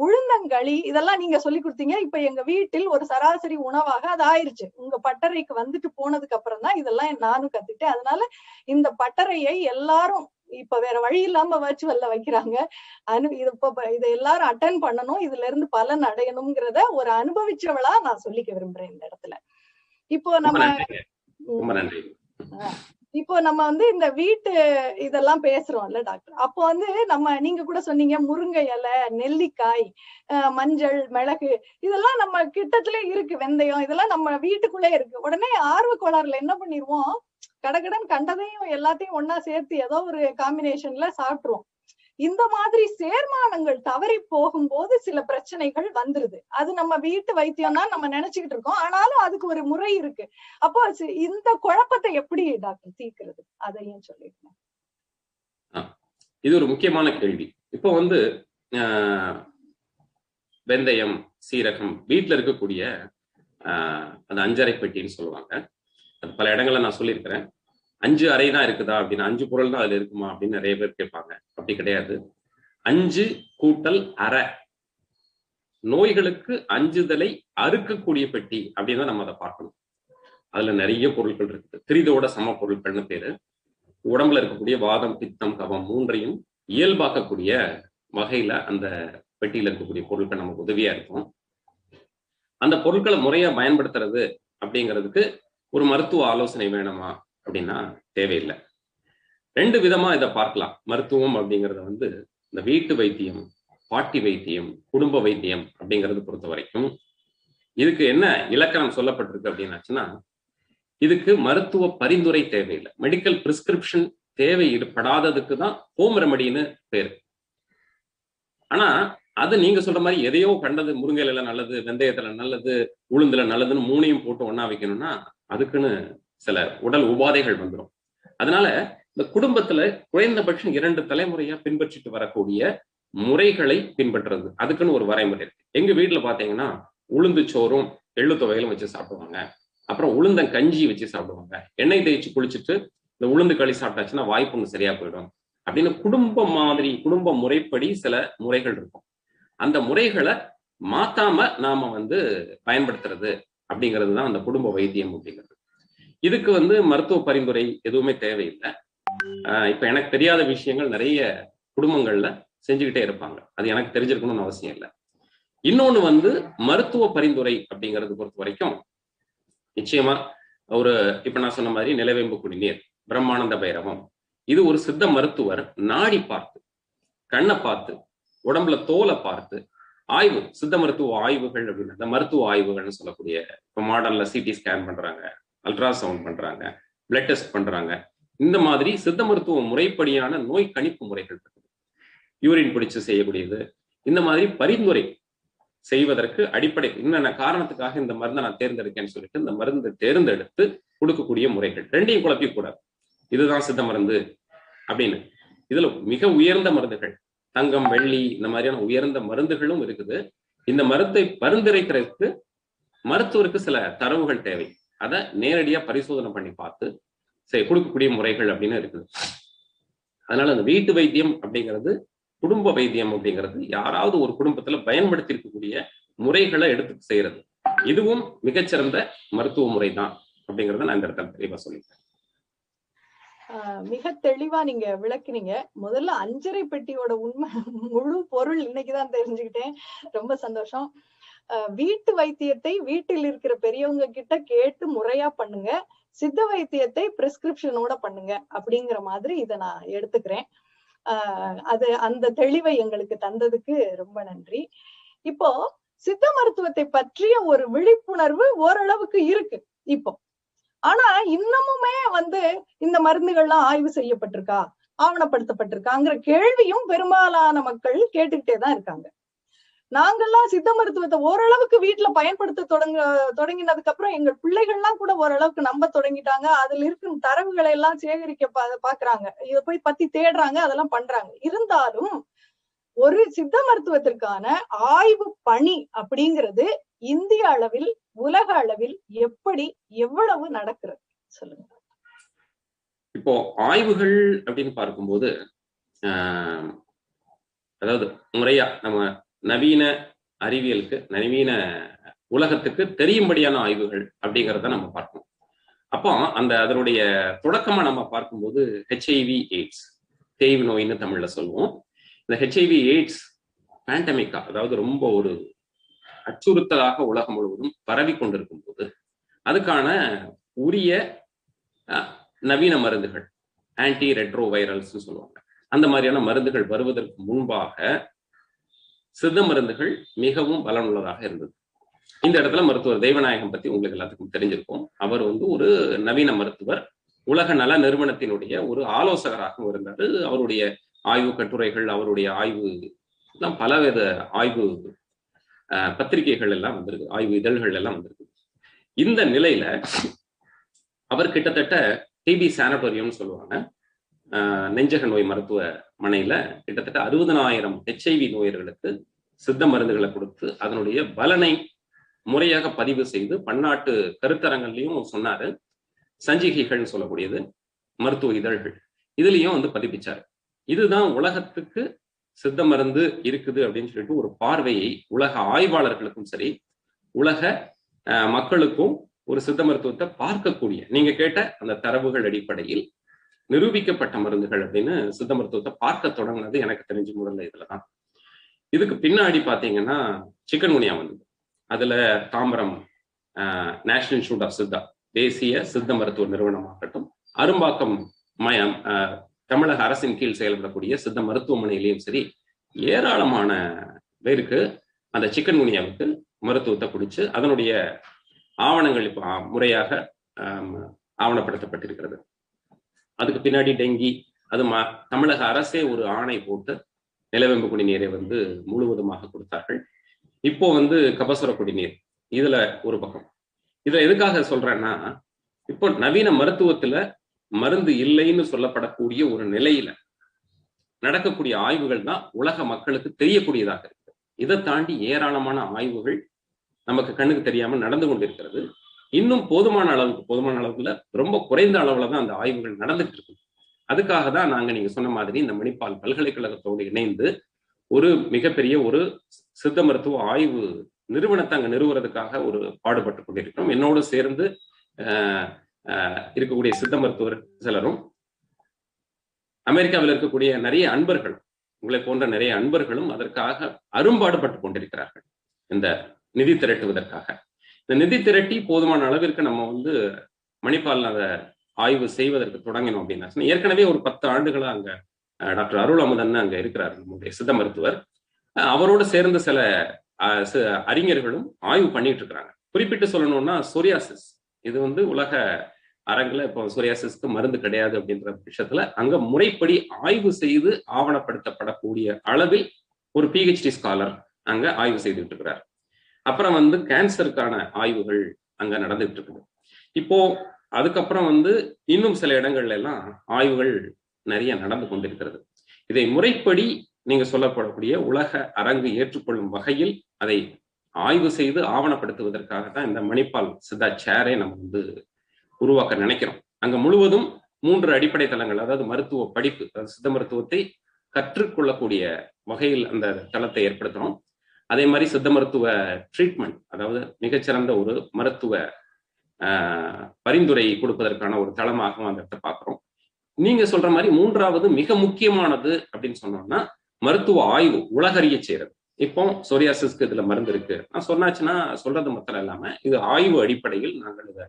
உளுந்தங்களி இதெல்லாம் நீங்க சொல்லி கொடுத்தீங்க. இப்ப எங்க வீட்டில் ஒரு சராசரி உணவாக அது ஆயிருச்சு. உங்க பட்டறைக்கு வந்துட்டு போனதுக்கு அப்புறம் தான் இதெல்லாம் நானும் கத்துக்கிட்டேன். அதனால இந்த பட்டறையை எல்லாரும் இப்ப வேற வழி இல்லாம வர்ச்சுவல்ல வைக்கிறாங்க. அனு இது இப்ப இதை எல்லாரும் அட்டன் பண்ணணும். இதுல இருந்து பலன் அடையணுங்கிறத ஒரு அனுபவிச்சவளா நான் சொல்லிக்க விரும்புறேன் இந்த இடத்துல. இப்போ நம்ம இப்போ நம்ம வந்து இந்த வீட்டு இதெல்லாம் பேசுறோம்ல டாக்டர். அப்போ வந்து நம்ம நீங்க கூட சொன்னீங்க முருங்கை இலை நெல்லிக்காய் மஞ்சள் மிளகு இதெல்லாம் நம்ம கிட்டத்திலே இருக்கு வெந்தயம் இதெல்லாம் நம்ம வீட்டுக்குள்ளே இருக்கு. உடனே ஆர்வ கோளாறுல என்ன பண்ணிருவோம்? கடகடன் கண்டதையும் எல்லாத்தையும் ஒன்னா சேர்த்து ஏதோ ஒரு காம்பினேஷன்ல சாப்பிட்டுருவோம். இந்த மாதிரி சேர்மானங்கள் தவறி போகும்போது சில பிரச்சனைகள் வந்துருது. அது நம்ம வீட்டு வைத்தியம் தான் நம்ம நினைச்சுக்கிட்டு இருக்கோம். ஆனாலும் அதுக்கு ஒரு முறை இருக்கு. அப்போ இந்த குழப்பத்தை எப்படி டாக்டர் தீர்க்கிறது? அதையும் சொல்லிடுங்க. இது ஒரு முக்கியமான கேள்வி. இப்போ வந்து ஆஹ், வெந்தயம் சீரகம் வீட்டுல இருக்கக்கூடிய ஆஹ், அந்த அஞ்சரை பெட்டின்னு சொல்லுவாங்க. அது பல இடங்கள்ல நான் சொல்லியிருக்கிறேன். அஞ்சு அறை தான் இருக்குதா அப்படின்னு அஞ்சு பொருள் தான் அதுல இருக்குமா அப்படின்னு நிறைய பேர் கேட்பாங்க. அப்படி கிடையாது. அஞ்சு கூட்டல் அறை. நோய்களுக்கு அஞ்சுதலை அறுக்கக்கூடிய பெட்டி அப்படின்னு தான் நம்ம அதை பார்க்கணும். அதுல நிறைய பொருட்கள் இருக்குது. திரிதோட சம பொருட்கள்னு பேரு. உடம்புல இருக்கக்கூடிய வாதம் பித்தம் கவம் மூன்றையும் இயல்பாக்கக்கூடிய வகையில அந்த பெட்டியில இருக்கக்கூடிய பொருட்கள் நமக்கு உதவியா இருக்கும். அந்த பொருட்களை முறையா பயன்படுத்துறது அப்படிங்கிறதுக்கு ஒரு மருத்துவ ஆலோசனை வேணுமா அப்படின்னா தேவையில்லை. ரெண்டு விதமா இதை பார்க்கலாம். மருத்துவம் அப்படிங்கறத வந்து இந்த வீட்டு வைத்தியம் பாட்டி வைத்தியம் குடும்ப வைத்தியம் அப்படிங்கறது பொறுத்த வரைக்கும் இதுக்கு என்ன இலக்கணம் சொல்லப்பட்டிருக்கு அப்படின்னாச்சுன்னா இதுக்கு மருத்துவ பரிந்துரை தேவையில்லை. மெடிக்கல் பிரிஸ்கிரிப்ஷன் தேவைப்படாததுக்கு தான் ஹோம் ரெமடின்னு பேரு. ஆனா அது நீங்க சொல்ற மாதிரி எதையோ கண்டது முருங்கையில நல்லது வெந்தயத்துல நல்லது உளுந்துல நல்லதுன்னு மூணையும் போட்டு ஒண்ணா வைக்கணும்னா அதுக்குன்னு சில உடல் உபாதைகள் வந்துடும் அதனால இந்த குடும்பத்துல குறைந்தபட்சம் இரண்டு தலைமுறையா பின்பற்றிட்டு வரக்கூடிய முறைகளை பின்பற்றுறது. அதுக்குன்னு ஒரு வரைமுறை இருக்கு. எங்க வீட்டுல பாத்தீங்கன்னா உளுந்து சோறும் எள்ளு துவையிலும் வச்சு சாப்பிடுவாங்க. அப்புறம் உளுந்தன் கஞ்சி வச்சு சாப்பிடுவாங்க. எண்ணெய் தேய்ச்சி குளிச்சுட்டு இந்த உளுந்து களி சாப்பிட்டாச்சுன்னா வாய்ப்புங்க சரியா போயிடும். அப்படின்னு குடும்பம் மாதிரி குடும்ப முறைப்படி சில முறைகள் இருக்கும். அந்த முறைகளை மாத்தாம நாம வந்து பயன்படுத்துறது அப்படிங்கிறது தான் அந்த குடும்ப வைத்தியம் அப்படிங்கிறது இதுக்கு வந்து மருத்துவ பரிந்துரை எதுவுமே தேவையில்லை. ஆஹ் இப்ப எனக்கு தெரியாத விஷயங்கள் நிறைய குடும்பங்கள்ல செஞ்சுக்கிட்டே இருப்பாங்க. அது எனக்கு தெரிஞ்சிருக்கணும்னு அவசியம் இல்லை. இன்னொன்னு வந்து மருத்துவ பரிந்துரை அப்படிங்கறது பொறுத்த வரைக்கும் நிச்சயமா ஒரு இப்ப நான் சொன்ன மாதிரி நிலவேம்பு குடிநீர் பிரம்மானந்த பைரவம். இது ஒரு சித்த மருத்துவர் நாடி பார்த்து கண்ணை பார்த்து உடம்புல தோலை பார்த்து ஆய்வு சித்த மருத்துவ ஆய்வுகள் அப்படின்னு இந்த மருத்துவ ஆய்வுகள்னு சொல்லக்கூடிய இப்போ மாடர்ன்ல சிடி ஸ்கேன் பண்றாங்க அல்ட்ராசவுண்ட் பண்றாங்க பிளட் டெஸ்ட் பண்றாங்க. இந்த மாதிரி சித்த மருத்துவ முறைப்படியான நோய் கணிப்பு முறைகள் இருக்குது. யூரின் பிடிச்சு செய்யக்கூடியது. இந்த மாதிரி பரிந்துரை செய்வதற்கு அடிப்படை என்னென்ன காரணத்துக்காக இந்த மருந்தை நான் தேர்ந்தெடுக்கேன்னு சொல்லிட்டு இந்த மருந்து தேர்ந்தெடுத்து கொடுக்கக்கூடிய முறைகள். ரெண்டையும் குழப்பிக்கூடாது இதுதான் சித்த மருந்து அப்படின்னு. இதுல மிக உயர்ந்த மருந்துகள். தங்கம் வெள்ளி இந்த மாதிரியான உயர்ந்த மருந்துகளும் இருக்குது. இந்த மருந்தை பரிந்துரைக்கிறதுக்கு மருத்துவருக்கு சில தரவுகள் தேவை. அதை நேரடியா பரிசோதனை பண்ணி பார்த்து சரி கொடுக்கக்கூடிய முறைகள் அப்படின்னு இருக்குது. அதனால அந்த வீட்டு வைத்தியம் அப்படிங்கிறது குடும்ப வைத்தியம் அப்படிங்கிறது யாராவது ஒரு குடும்பத்துல பயன்படுத்தி இருக்கக்கூடிய முறைகளை எடுத்து செய்யறது. இதுவும் மிகச்சிறந்த மருத்துவ முறை தான் அப்படிங்கறத நான் இந்த இடத்துல தெளிவா சொல்லிட்டேன் மிக தெளிவா நீங்க விளக்குனீங்க. முதல்ல அஞ்சரை பெட்டியோட உண்மை முழு பொருள் இன்னைக்குதான் தெரிஞ்சுக்கிட்டேன். ரொம்ப சந்தோஷம். ஆஹ் வீட்டு வைத்தியத்தை வீட்டில் இருக்கிற பெரியவங்க கிட்ட கேட்டு முறையா பண்ணுங்க. சித்த வைத்தியத்தை பிரிஸ்கிரிப்ஷனோட பண்ணுங்க அப்படிங்கிற மாதிரி இதை நான் எடுத்துக்கிறேன். ஆஹ் அது அந்த தெளிவை எங்களுக்கு தந்ததுக்கு ரொம்ப நன்றி. இப்போ சித்த மருத்துவத்தை பற்றிய ஒரு விழிப்புணர்வு ஓரளவுக்கு இருக்கு. இப்போ ஆனா இன்னமுமே வந்து இந்த மருந்துகள்லாம் ஆய்வு செய்யப்பட்டிருக்கா? ஆவணப்படுத்தப்பட்டிருக்காங்கிற கேள்வியும் பெரும்பாலான மக்கள் கேட்டுக்கிட்டே தான் இருக்காங்க. நாங்கெல்லாம் சித்த மருத்துவத்தை ஓரளவுக்கு வீட்டுல பயன்படுத்த தொடங்க தொடங்கினதுக்கு அப்புறம் எங்க பிள்ளைகள்லாம் கூட ஓரளவுக்கு நம்ப தொடங்கிட்டாங்க. அதுல இருக்கும் தரவுகளை எல்லாம் சேகரிக்க பா- பாக்குறாங்க. இத போய் பத்தி தேடுறாங்க அதெல்லாம் பண்றாங்க. இருந்தாலும் ஒரு சித்த மருத்துவத்திற்கான ஆய்வு பணி அப்படிங்கிறது இந்திய அளவில் உலக அளவில் எப்படி எவ்வளவு நடக்கிறது? சொல்லுங்க. இப்போ ஆய்வுகள் அப்படின்னு பார்க்கும்போது ஆஹ், அதாவது முறையா நம்ம நவீன அறிவியலுக்கு நவீன உலகத்துக்கு தெரியும்படியான ஆய்வுகள் அப்படிங்கிறத நம்ம பார்க்கணும். அப்போ அந்த அதனுடைய தொடக்கமா நம்ம பார்க்கும்போது ஹெச்ஐவி எய்ட்ஸ் தேய்வு நோயின்னு தமிழ்ல சொல்லுவோம். இந்த ஹெச்ஐவி எய்ட்ஸ் பேண்டமிக்கா அதாவது ரொம்ப ஒரு அச்சுறுத்தலாக உலகம் முழுவதும் பரவி கொண்டிருக்கும் போது அதுக்கான உரிய நவீன மருந்துகள் ஆன்டி ரெட்ரோ வைரல்ஸ் சொல்லுவாங்க. அந்த மாதிரியான மருந்துகள் வருவதற்கு முன்பாக சித்த மருந்துகள் மிகவும் பலனுள்ளதாக இருந்தது. இந்த இடத்துல மருத்துவர் தெய்வநாயகம் பத்தி உங்களுக்கு எல்லாத்துக்கும் தெரிஞ்சிருக்கும். அவர் வந்து ஒரு நவீன மருத்துவர் உலக நல நிறுவனத்தினுடைய ஒரு ஆலோசகராகவும் இருந்தாரு. அவருடைய ஆய்வு கட்டுரைகள் அவருடைய ஆய்வு எல்லாம் பலவித ஆய்வு பத்திரிகைகள் எல்லாம் வந்திருக்கு ஆய்வு இதழ்கள் எல்லாம் வந்திருக்கு. இந்த நிலையில அவர் கிட்டத்தட்ட டிபி சானட்டோரியம்னு சொல்லுவாங்க. நெஞ்சக நோய் மருத்துவ மனையில கிட்டத்தட்ட அறுபதனாயிரம் ஹெச்ஐவி நோயர்களுக்கு சித்த மருந்துகளை கொடுத்து அதனுடைய பலனை முறையாக பதிவு செய்து பன்னாட்டு கருத்தரங்கள்லையும் சொன்னாரு. சஞ்சிகைகள்னு சொல்லக்கூடியது மருத்துவ இதழ்கள். இதுலயும் வந்து பதிப்பிச்சாரு. இதுதான் உலகத்துக்கு சித்த மருந்து இருக்குது அப்படின்னு சொல்லிட்டு ஒரு பார்வையை உலக ஆய்வாளர்களுக்கும் சரி உலக மக்களுக்கும் ஒரு சித்த மருத்துவத்தை பார்க்கக்கூடிய நீங்க கேட்ட அந்த தரவுகள் அடிப்படையில் நிரூபிக்கப்பட்ட மருந்துகள் அப்படின்னு சித்த மருத்துவத்தை பார்க்க தொடங்கினது எனக்கு தெரிஞ்ச முதல்ல இதுலதான். இதுக்கு பின்னாடி பாத்தீங்கன்னா சிக்கன் குனியா வந்தது அதுல Tambaram national institute of Siddha தேசிய சித்த மருத்துவ நிறுவனமாகட்டும் அரும்பாக்கம் மயம் தமிழக அரசின் கீழ் செயல்படக்கூடிய சித்த மருத்துவமனையிலையும் சரி ஏராளமான பேருக்கு அந்த சிக்கன் குனியாவுக்கு மருத்துவத்தை குடிச்சு அதனுடைய ஆவணங்கள் இப்போ முறையாக ஆவணப்படுத்தப்பட்டிருக்கிறது. அதுக்கு பின்னாடி டெங்கி அது மா தமிழக அரசே ஒரு ஆணை போட்டு நிலவேம்பு குடிநீரை வந்து முழுவதுமாக கொடுத்தார்கள். இப்போ வந்து கபசுர குடிநீர் இதுல ஒரு பக்கம். இதுல எதுக்காக சொல்றேன்னா இப்போ நவீன மருத்துவத்துல மருந்து இல்லைன்னு சொல்லப்படக்கூடிய ஒரு நிலையில நடக்கக்கூடிய ஆய்வுகள் தான் உலக மக்களுக்கு தெரியக்கூடியதாக இருக்கு. இதை தாண்டி ஏராளமான ஆய்வுகள் நமக்கு கண்ணுக்கு தெரியாம நடந்து கொண்டிருக்கிறது. இன்னும் போதுமான அளவுக்கு போதுமான அளவுல ரொம்ப குறைந்த அளவுல தான் அந்த ஆய்வுகள் நடந்துட்டு இருக்கு. அதுக்காக தான் நாங்க நீங்க சொன்ன மாதிரி இந்த மணிப்பால் பல்கலைக்கழகத்தோடு இணைந்து ஒரு மிகப்பெரிய ஒரு சித்த மருத்துவ ஆய்வு நிறுவனத்தை அங்க நிறுவுறதுக்காக ஒரு பாடுபட்டு கொண்டிருக்கிறோம். என்னோடு சேர்ந்து இருக்கக்கூடிய சித்த மருத்துவர் சிலரும் அமெரிக்காவில் இருக்கக்கூடிய நிறைய அன்பர்கள் உங்களை போன்ற நிறைய அன்பர்களும் அதற்காக அரும்பாடுபட்டு கொண்டிருக்கிறார்கள் இந்த நிதி திரட்டுவதற்காக. இந்த நிதி திரட்டி போதுமான அளவிற்கு நம்ம வந்து மணிப்பால் அதை ஆய்வு செய்வதற்கு தொடங்கினோம் அப்படின்னா ஏற்கனவே ஒரு பத்து ஆண்டுகளா அங்க டாக்டர் அருள் அமுதன் அங்க இருக்கிறார் நம்முடைய சித்த மருத்துவர். அவரோடு சேர்ந்த சில அறிஞர்களும் ஆய்வு பண்ணிட்டு இருக்கிறாங்க. குறிப்பிட்டு சொல்லணும்னா சொரியாசிஸ் இது வந்து உலக அரங்குல இப்போ சொரியாசிஸ்க்கு மருந்து கிடையாது அப்படின்ற விஷயத்துல அங்க முறைப்படி ஆய்வு செய்து ஆவணப்படுத்தப்படக்கூடிய அளவில் ஒரு பிஹெச்டி ஸ்காலர் அங்க ஆய்வு செய்துட்டு இருக்கிறார் அப்புறம் வந்து கேன்சருக்கான ஆய்வுகள் அங்க நடந்துட்டு இருக்குது இப்போ அதுக்கப்புறம் வந்து இன்னும் சில இடங்கள்ல எல்லாம் ஆய்வுகள் நிறைய நடந்து கொண்டிருக்கிறது. இதை முறைப்படி நீங்க சொல்லப்படக்கூடிய உலக அரங்கு ஏற்றுக்கொள்ளும் வகையில் அதை ஆய்வு செய்து ஆவணப்படுத்துவதற்காக தான் இந்த மணிப்பால் சித்தா சேரை நம்ம வந்து உருவாக்க நினைக்கிறோம். அங்க முழுவதும் மூன்று அடிப்படை தளங்கள் அதாவது மருத்துவ படிப்பு அதாவது சித்த மருத்துவத்தை கற்றுக்கொள்ளக்கூடிய வகையில் அந்த தளத்தை ஏற்படுத்தணும் அதே மாதிரி சித்த மருத்துவ ட்ரீட்மெண்ட் அதாவது மிகச்சிறந்த ஒரு மருத்துவ பரிந்துரை கொடுப்பதற்கான ஒரு தளமாகவும் அந்த இடத்தை பார்க்குறோம். நீங்க சொல்ற மாதிரி மூன்றாவது மிக முக்கியமானது அப்படின்னு சொன்னோம்னா மருத்துவ ஆய்வு உலகறிய செய்யறது இப்போ சொரியாசிஸ்க்கு இதுல மருந்து இருக்கு. நான் சொன்னாச்சுன்னா சொல்றது மத்தம் இல்லாம இது ஆய்வு அடிப்படையில் நாங்கள் இதை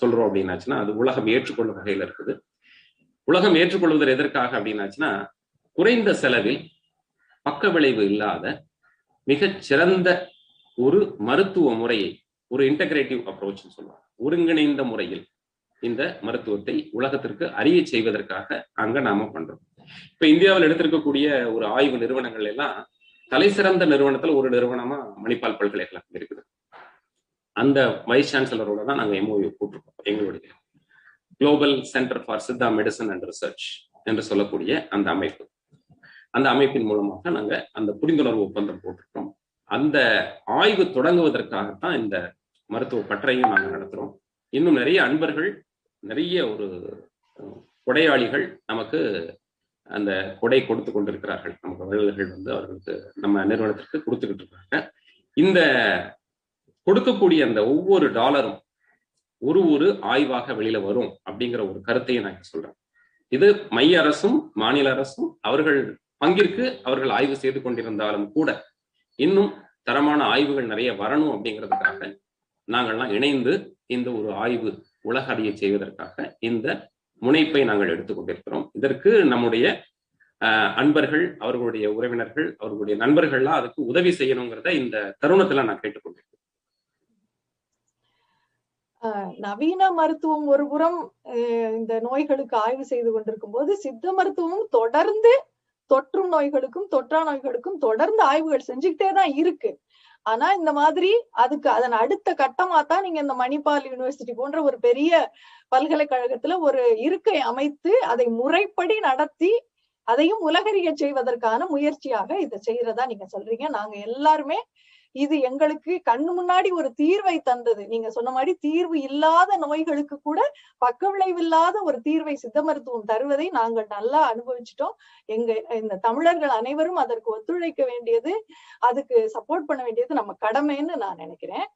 சொல்றோம் அப்படின்னாச்சுன்னா அது உலகம் ஏற்றுக்கொள்ளும் வகையில இருக்குது. உலகம் ஏற்றுக்கொள்வதற்கு எதற்காக அப்படின்னாச்சுன்னா குறைந்த செலவில் பக்க விளைவு இல்லாத மிகச் சிறந்த ஒரு மருத்துவ முறையை ஒரு இன்டகிரேட்டிவ் அப்ரோச் சொல்லுவாங்க. ஒருங்கிணைந்த முறையில் இந்த மருத்துவத்தை உலகத்திற்கு அறிய செய்வதற்காக அங்க நாம பண்றோம். இப்ப இந்தியாவில் எடுத்திருக்கக்கூடிய ஒரு ஆய்வு நிறுவனங்கள் எல்லாம் தலை சிறந்த நிறுவனத்துல ஒரு நிறுவனமா மணிப்பால் பல்கலைக்கழகம் இருக்குது. அந்த வைஸ் சான்சலரோட தான் நாங்க எம்ஓயு போட்டிருக்கோம் எங்களுடைய. Global centre for Siddha medicine and research என்று சொல்லக்கூடிய அந்த அமைப்பு. அந்த அமைப்பின் மூலமாக நாங்க அந்த புரிந்துணர்வு ஒப்பந்தம் போட்டிருக்கோம். அந்த ஆய்வு தொடங்குவதற்காகத்தான் இந்த மருத்துவ பற்றையும் நாங்கள் நடத்துறோம். இன்னும் நிறைய அன்பர்கள் நிறைய ஒரு கொடையாளிகள் நமக்கு அந்த கொடை கொடுத்து கொண்டிருக்கிறார்கள். நமக்கு வல்லுநர்கள் வந்து அவர்களுக்கு நம்ம நிறுவனத்திற்கு கொடுத்துக்கிட்டு இருக்காங்க. இந்த கொடுக்கக்கூடிய அந்த ஒவ்வொரு டாலரும் ஒரு ஒரு ஆய்வாக வெளியில வரும் அப்படிங்கிற ஒரு கருத்தையும் நான் சொல்றேன். இது மைய அரசும் மாநில அரசும் அவர்கள் பங்கிற்கு அவர்கள் ஆய்வு செய்து கொண்டிருந்தாலும் கூட இன்னும் தரமான ஆய்வுகள் நிறைய வரணும் அப்படிங்கிறதுக்காக நாங்கள்லாம் இணைந்து இந்த ஒரு ஆய்வு உலக அறிய செய்வதற்காக இந்த முனைப்பை நாங்கள் எடுத்துக்கொண்டிருக்கிறோம் இதற்கு நம்முடைய அன்பர்கள் அவர்களுடைய உறவினர்கள் அவர்களுடைய நண்பர்கள்லாம் அதுக்கு உதவி செய்யணுங்கிறத இந்த தருணத்துல நான் கேட்டுக்கொண்டிருக்கேன். நவீன மருத்துவம் ஒரு புறம் இந்த நோய்களுக்கு ஆய்வு செய்து கொண்டிருக்கும் போது சித்த மருத்துவமும் தொடர்ந்து தொற்றும் நோய்களுக்கும் தொற்றா நோய்களுக்கும் தொடர்ந்து ஆய்வுகள் செஞ்சுக்கிட்டே தான் இருக்கு. ஆனா இந்த மாதிரி அதுக்கு அதன் அடுத்த கட்டமா தான் நீங்க இந்த மணிப்பால் யூனிவர்சிட்டி போன்ற ஒரு பெரிய பல்கலைக்கழகத்துல ஒரு இருக்கை அமைத்து அதை முறைப்படி நடத்தி அதையும் உலகறிய செய்வதற்கான முயற்சியாக இதை செய்யறதா நீங்க சொல்றீங்க. நாங்க எல்லாருமே இது எங்களுக்கு கண்ணு முன்னாடி ஒரு தீர்வை தந்தது. நீங்க சொன்ன மாதிரி தீர்வு இல்லாத நோய்களுக்கு கூட பக்க விளைவில்லாத ஒரு தீர்வை சித்த மருத்துவம் தருவதை நாங்கள் நல்லா அனுபவிச்சிட்டோம். எங்க இந்த தமிழர்கள் அனைவரும் அதற்கு ஒத்துழைக்க வேண்டியது அதுக்கு சப்போர்ட் பண்ண வேண்டியது நம்ம கடமைன்னு நான் நினைக்கிறேன்.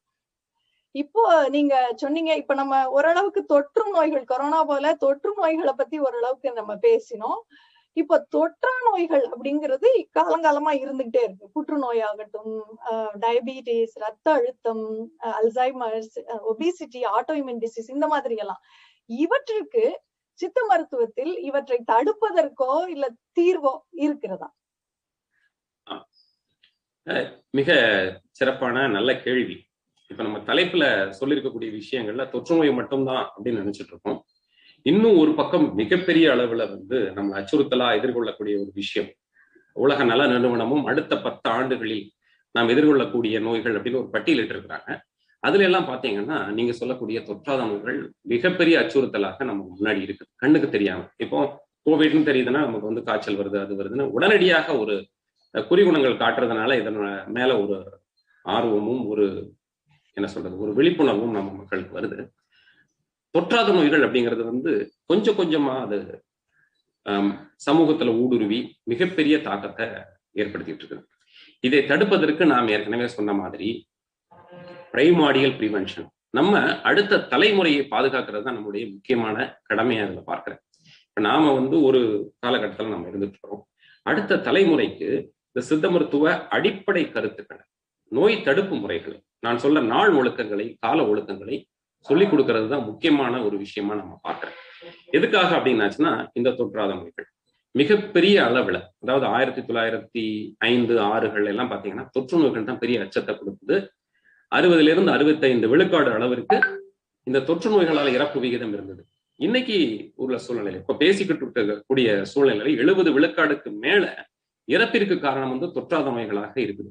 இப்போ நீங்க சொன்னீங்க இப்ப நம்ம ஓரளவுக்கு தொற்று நோய்கள் கொரோனா போல தொற்று நோய்களை பத்தி ஓரளவுக்கு நம்ம பேசினோம். இப்ப தொற்றா நோய்கள் அப்படிங்கிறது காலங்காலமா இருந்துகிட்டே இருக்கு. புற்றுநோய் ஆகட்டும் டயபிட்டிஸ் ரத்த அழுத்தம் அல்சைமர்ஸ் ஒபிசிட்டி ஆட்டோஇம்யூன் டிசீஸ் இந்த மாதிரி எல்லாம் இவற்றிற்கு சித்த மருத்துவத்தில் இவற்றை தடுப்பதற்கோ இல்ல தீர்வோ இருக்கிறதா? மிக சிறப்பான நல்ல கேள்வி. இப்ப நம்ம தலைப்புல சொல்லியிருக்கக்கூடிய விஷயங்கள்ல தொற்று நோய் மட்டும்தான் அப்படின்னு நினைச்சிட்டு இருக்கோம். இன்னும் ஒரு பக்கம் மிகப்பெரிய அளவுல வந்து நம்ம அச்சுறுத்தலா எதிர்கொள்ளக்கூடிய ஒரு விஷயம் உலக நல நிறுவனமும் அடுத்த பத்து ஆண்டுகளில் நாம் எதிர்கொள்ளக்கூடிய நோய்கள் அப்படின்னு ஒரு பட்டியலிட்டு இருக்கிறாங்க அதுல எல்லாம் பாத்தீங்கன்னா நீங்க சொல்லக்கூடிய தொற்றாத நோய்கள் மிகப்பெரிய அச்சுறுத்தலாக நமக்கு முன்னாடி இருக்கு. கண்ணுக்கு தெரியாம. இப்போ கோவிட்னு தெரியுதுன்னா நமக்கு வந்து காய்ச்சல் வருது அது வருதுன்னு உடனடியாக ஒரு குறிகுணங்கள் காட்டுறதுனால இதன் மேல ஒரு ஆர்வமும் ஒரு என்ன சொல்றது ஒரு விழிப்புணர்வும் நம்ம மக்களுக்கு வருது. தொற்றாத நோய்கள் அப்படிங்கிறது வந்து கொஞ்சம் கொஞ்சமா அது சமூகத்துல ஊடுருவி மிகப்பெரிய தாக்கத்தை ஏற்படுத்திட்டு இருக்கு. இதை தடுப்பதற்கு நாம் ஏற்கனவே சொன்ன மாதிரி பிரைமாடியல் ப்ரிவென்ஷன். நம்ம அடுத்த தலைமுறையை பாதுகாக்கிறது தான் நம்முடைய முக்கியமான கடமையா இதுல பார்க்கிறேன். இப்ப நாம வந்து ஒரு காலகட்டத்தில் நம்ம இருந்துட்டு இருக்கிறோம். அடுத்த தலைமுறைக்கு இந்த சித்த மருத்துவ அடிப்படை கருத்துக்களை நோய் தடுப்பு முறைகளை நான் சொல்ல நாள் ஒழுக்கங்களை கால ஒழுக்கங்களை சொல்லிக் கொடுக்கறது தான் முக்கியமான ஒரு விஷயமா நம்ம பார்க்கிறேன் எதுக்காக அப்படின்னாச்சுன்னா இந்த தொற்றாத நோய்கள். மிகப்பெரிய அளவுல அதாவது ஆயிரத்தி தொள்ளாயிரத்தி ஐந்து ஆறுகள் எல்லாம் பாத்தீங்கன்னா தொற்று நோய்கள் தான் பெரிய அச்சத்தை கொடுக்குது. அறுபதுல இருந்து அறுபத்தி ஐந்து விழுக்காடு அளவிற்கு இந்த தொற்று நோய்களால் இறப்பு விகிதம் இருந்தது. இன்னைக்கு உள்ள சூழ்நிலை இப்ப பேசிக்கிட்டு இருக்கக்கூடிய சூழ்நிலை எழுபது விழுக்காடுக்கு மேல இறப்பிற்கு காரணம் வந்து தொற்றாத நோய்களாக இருக்குது.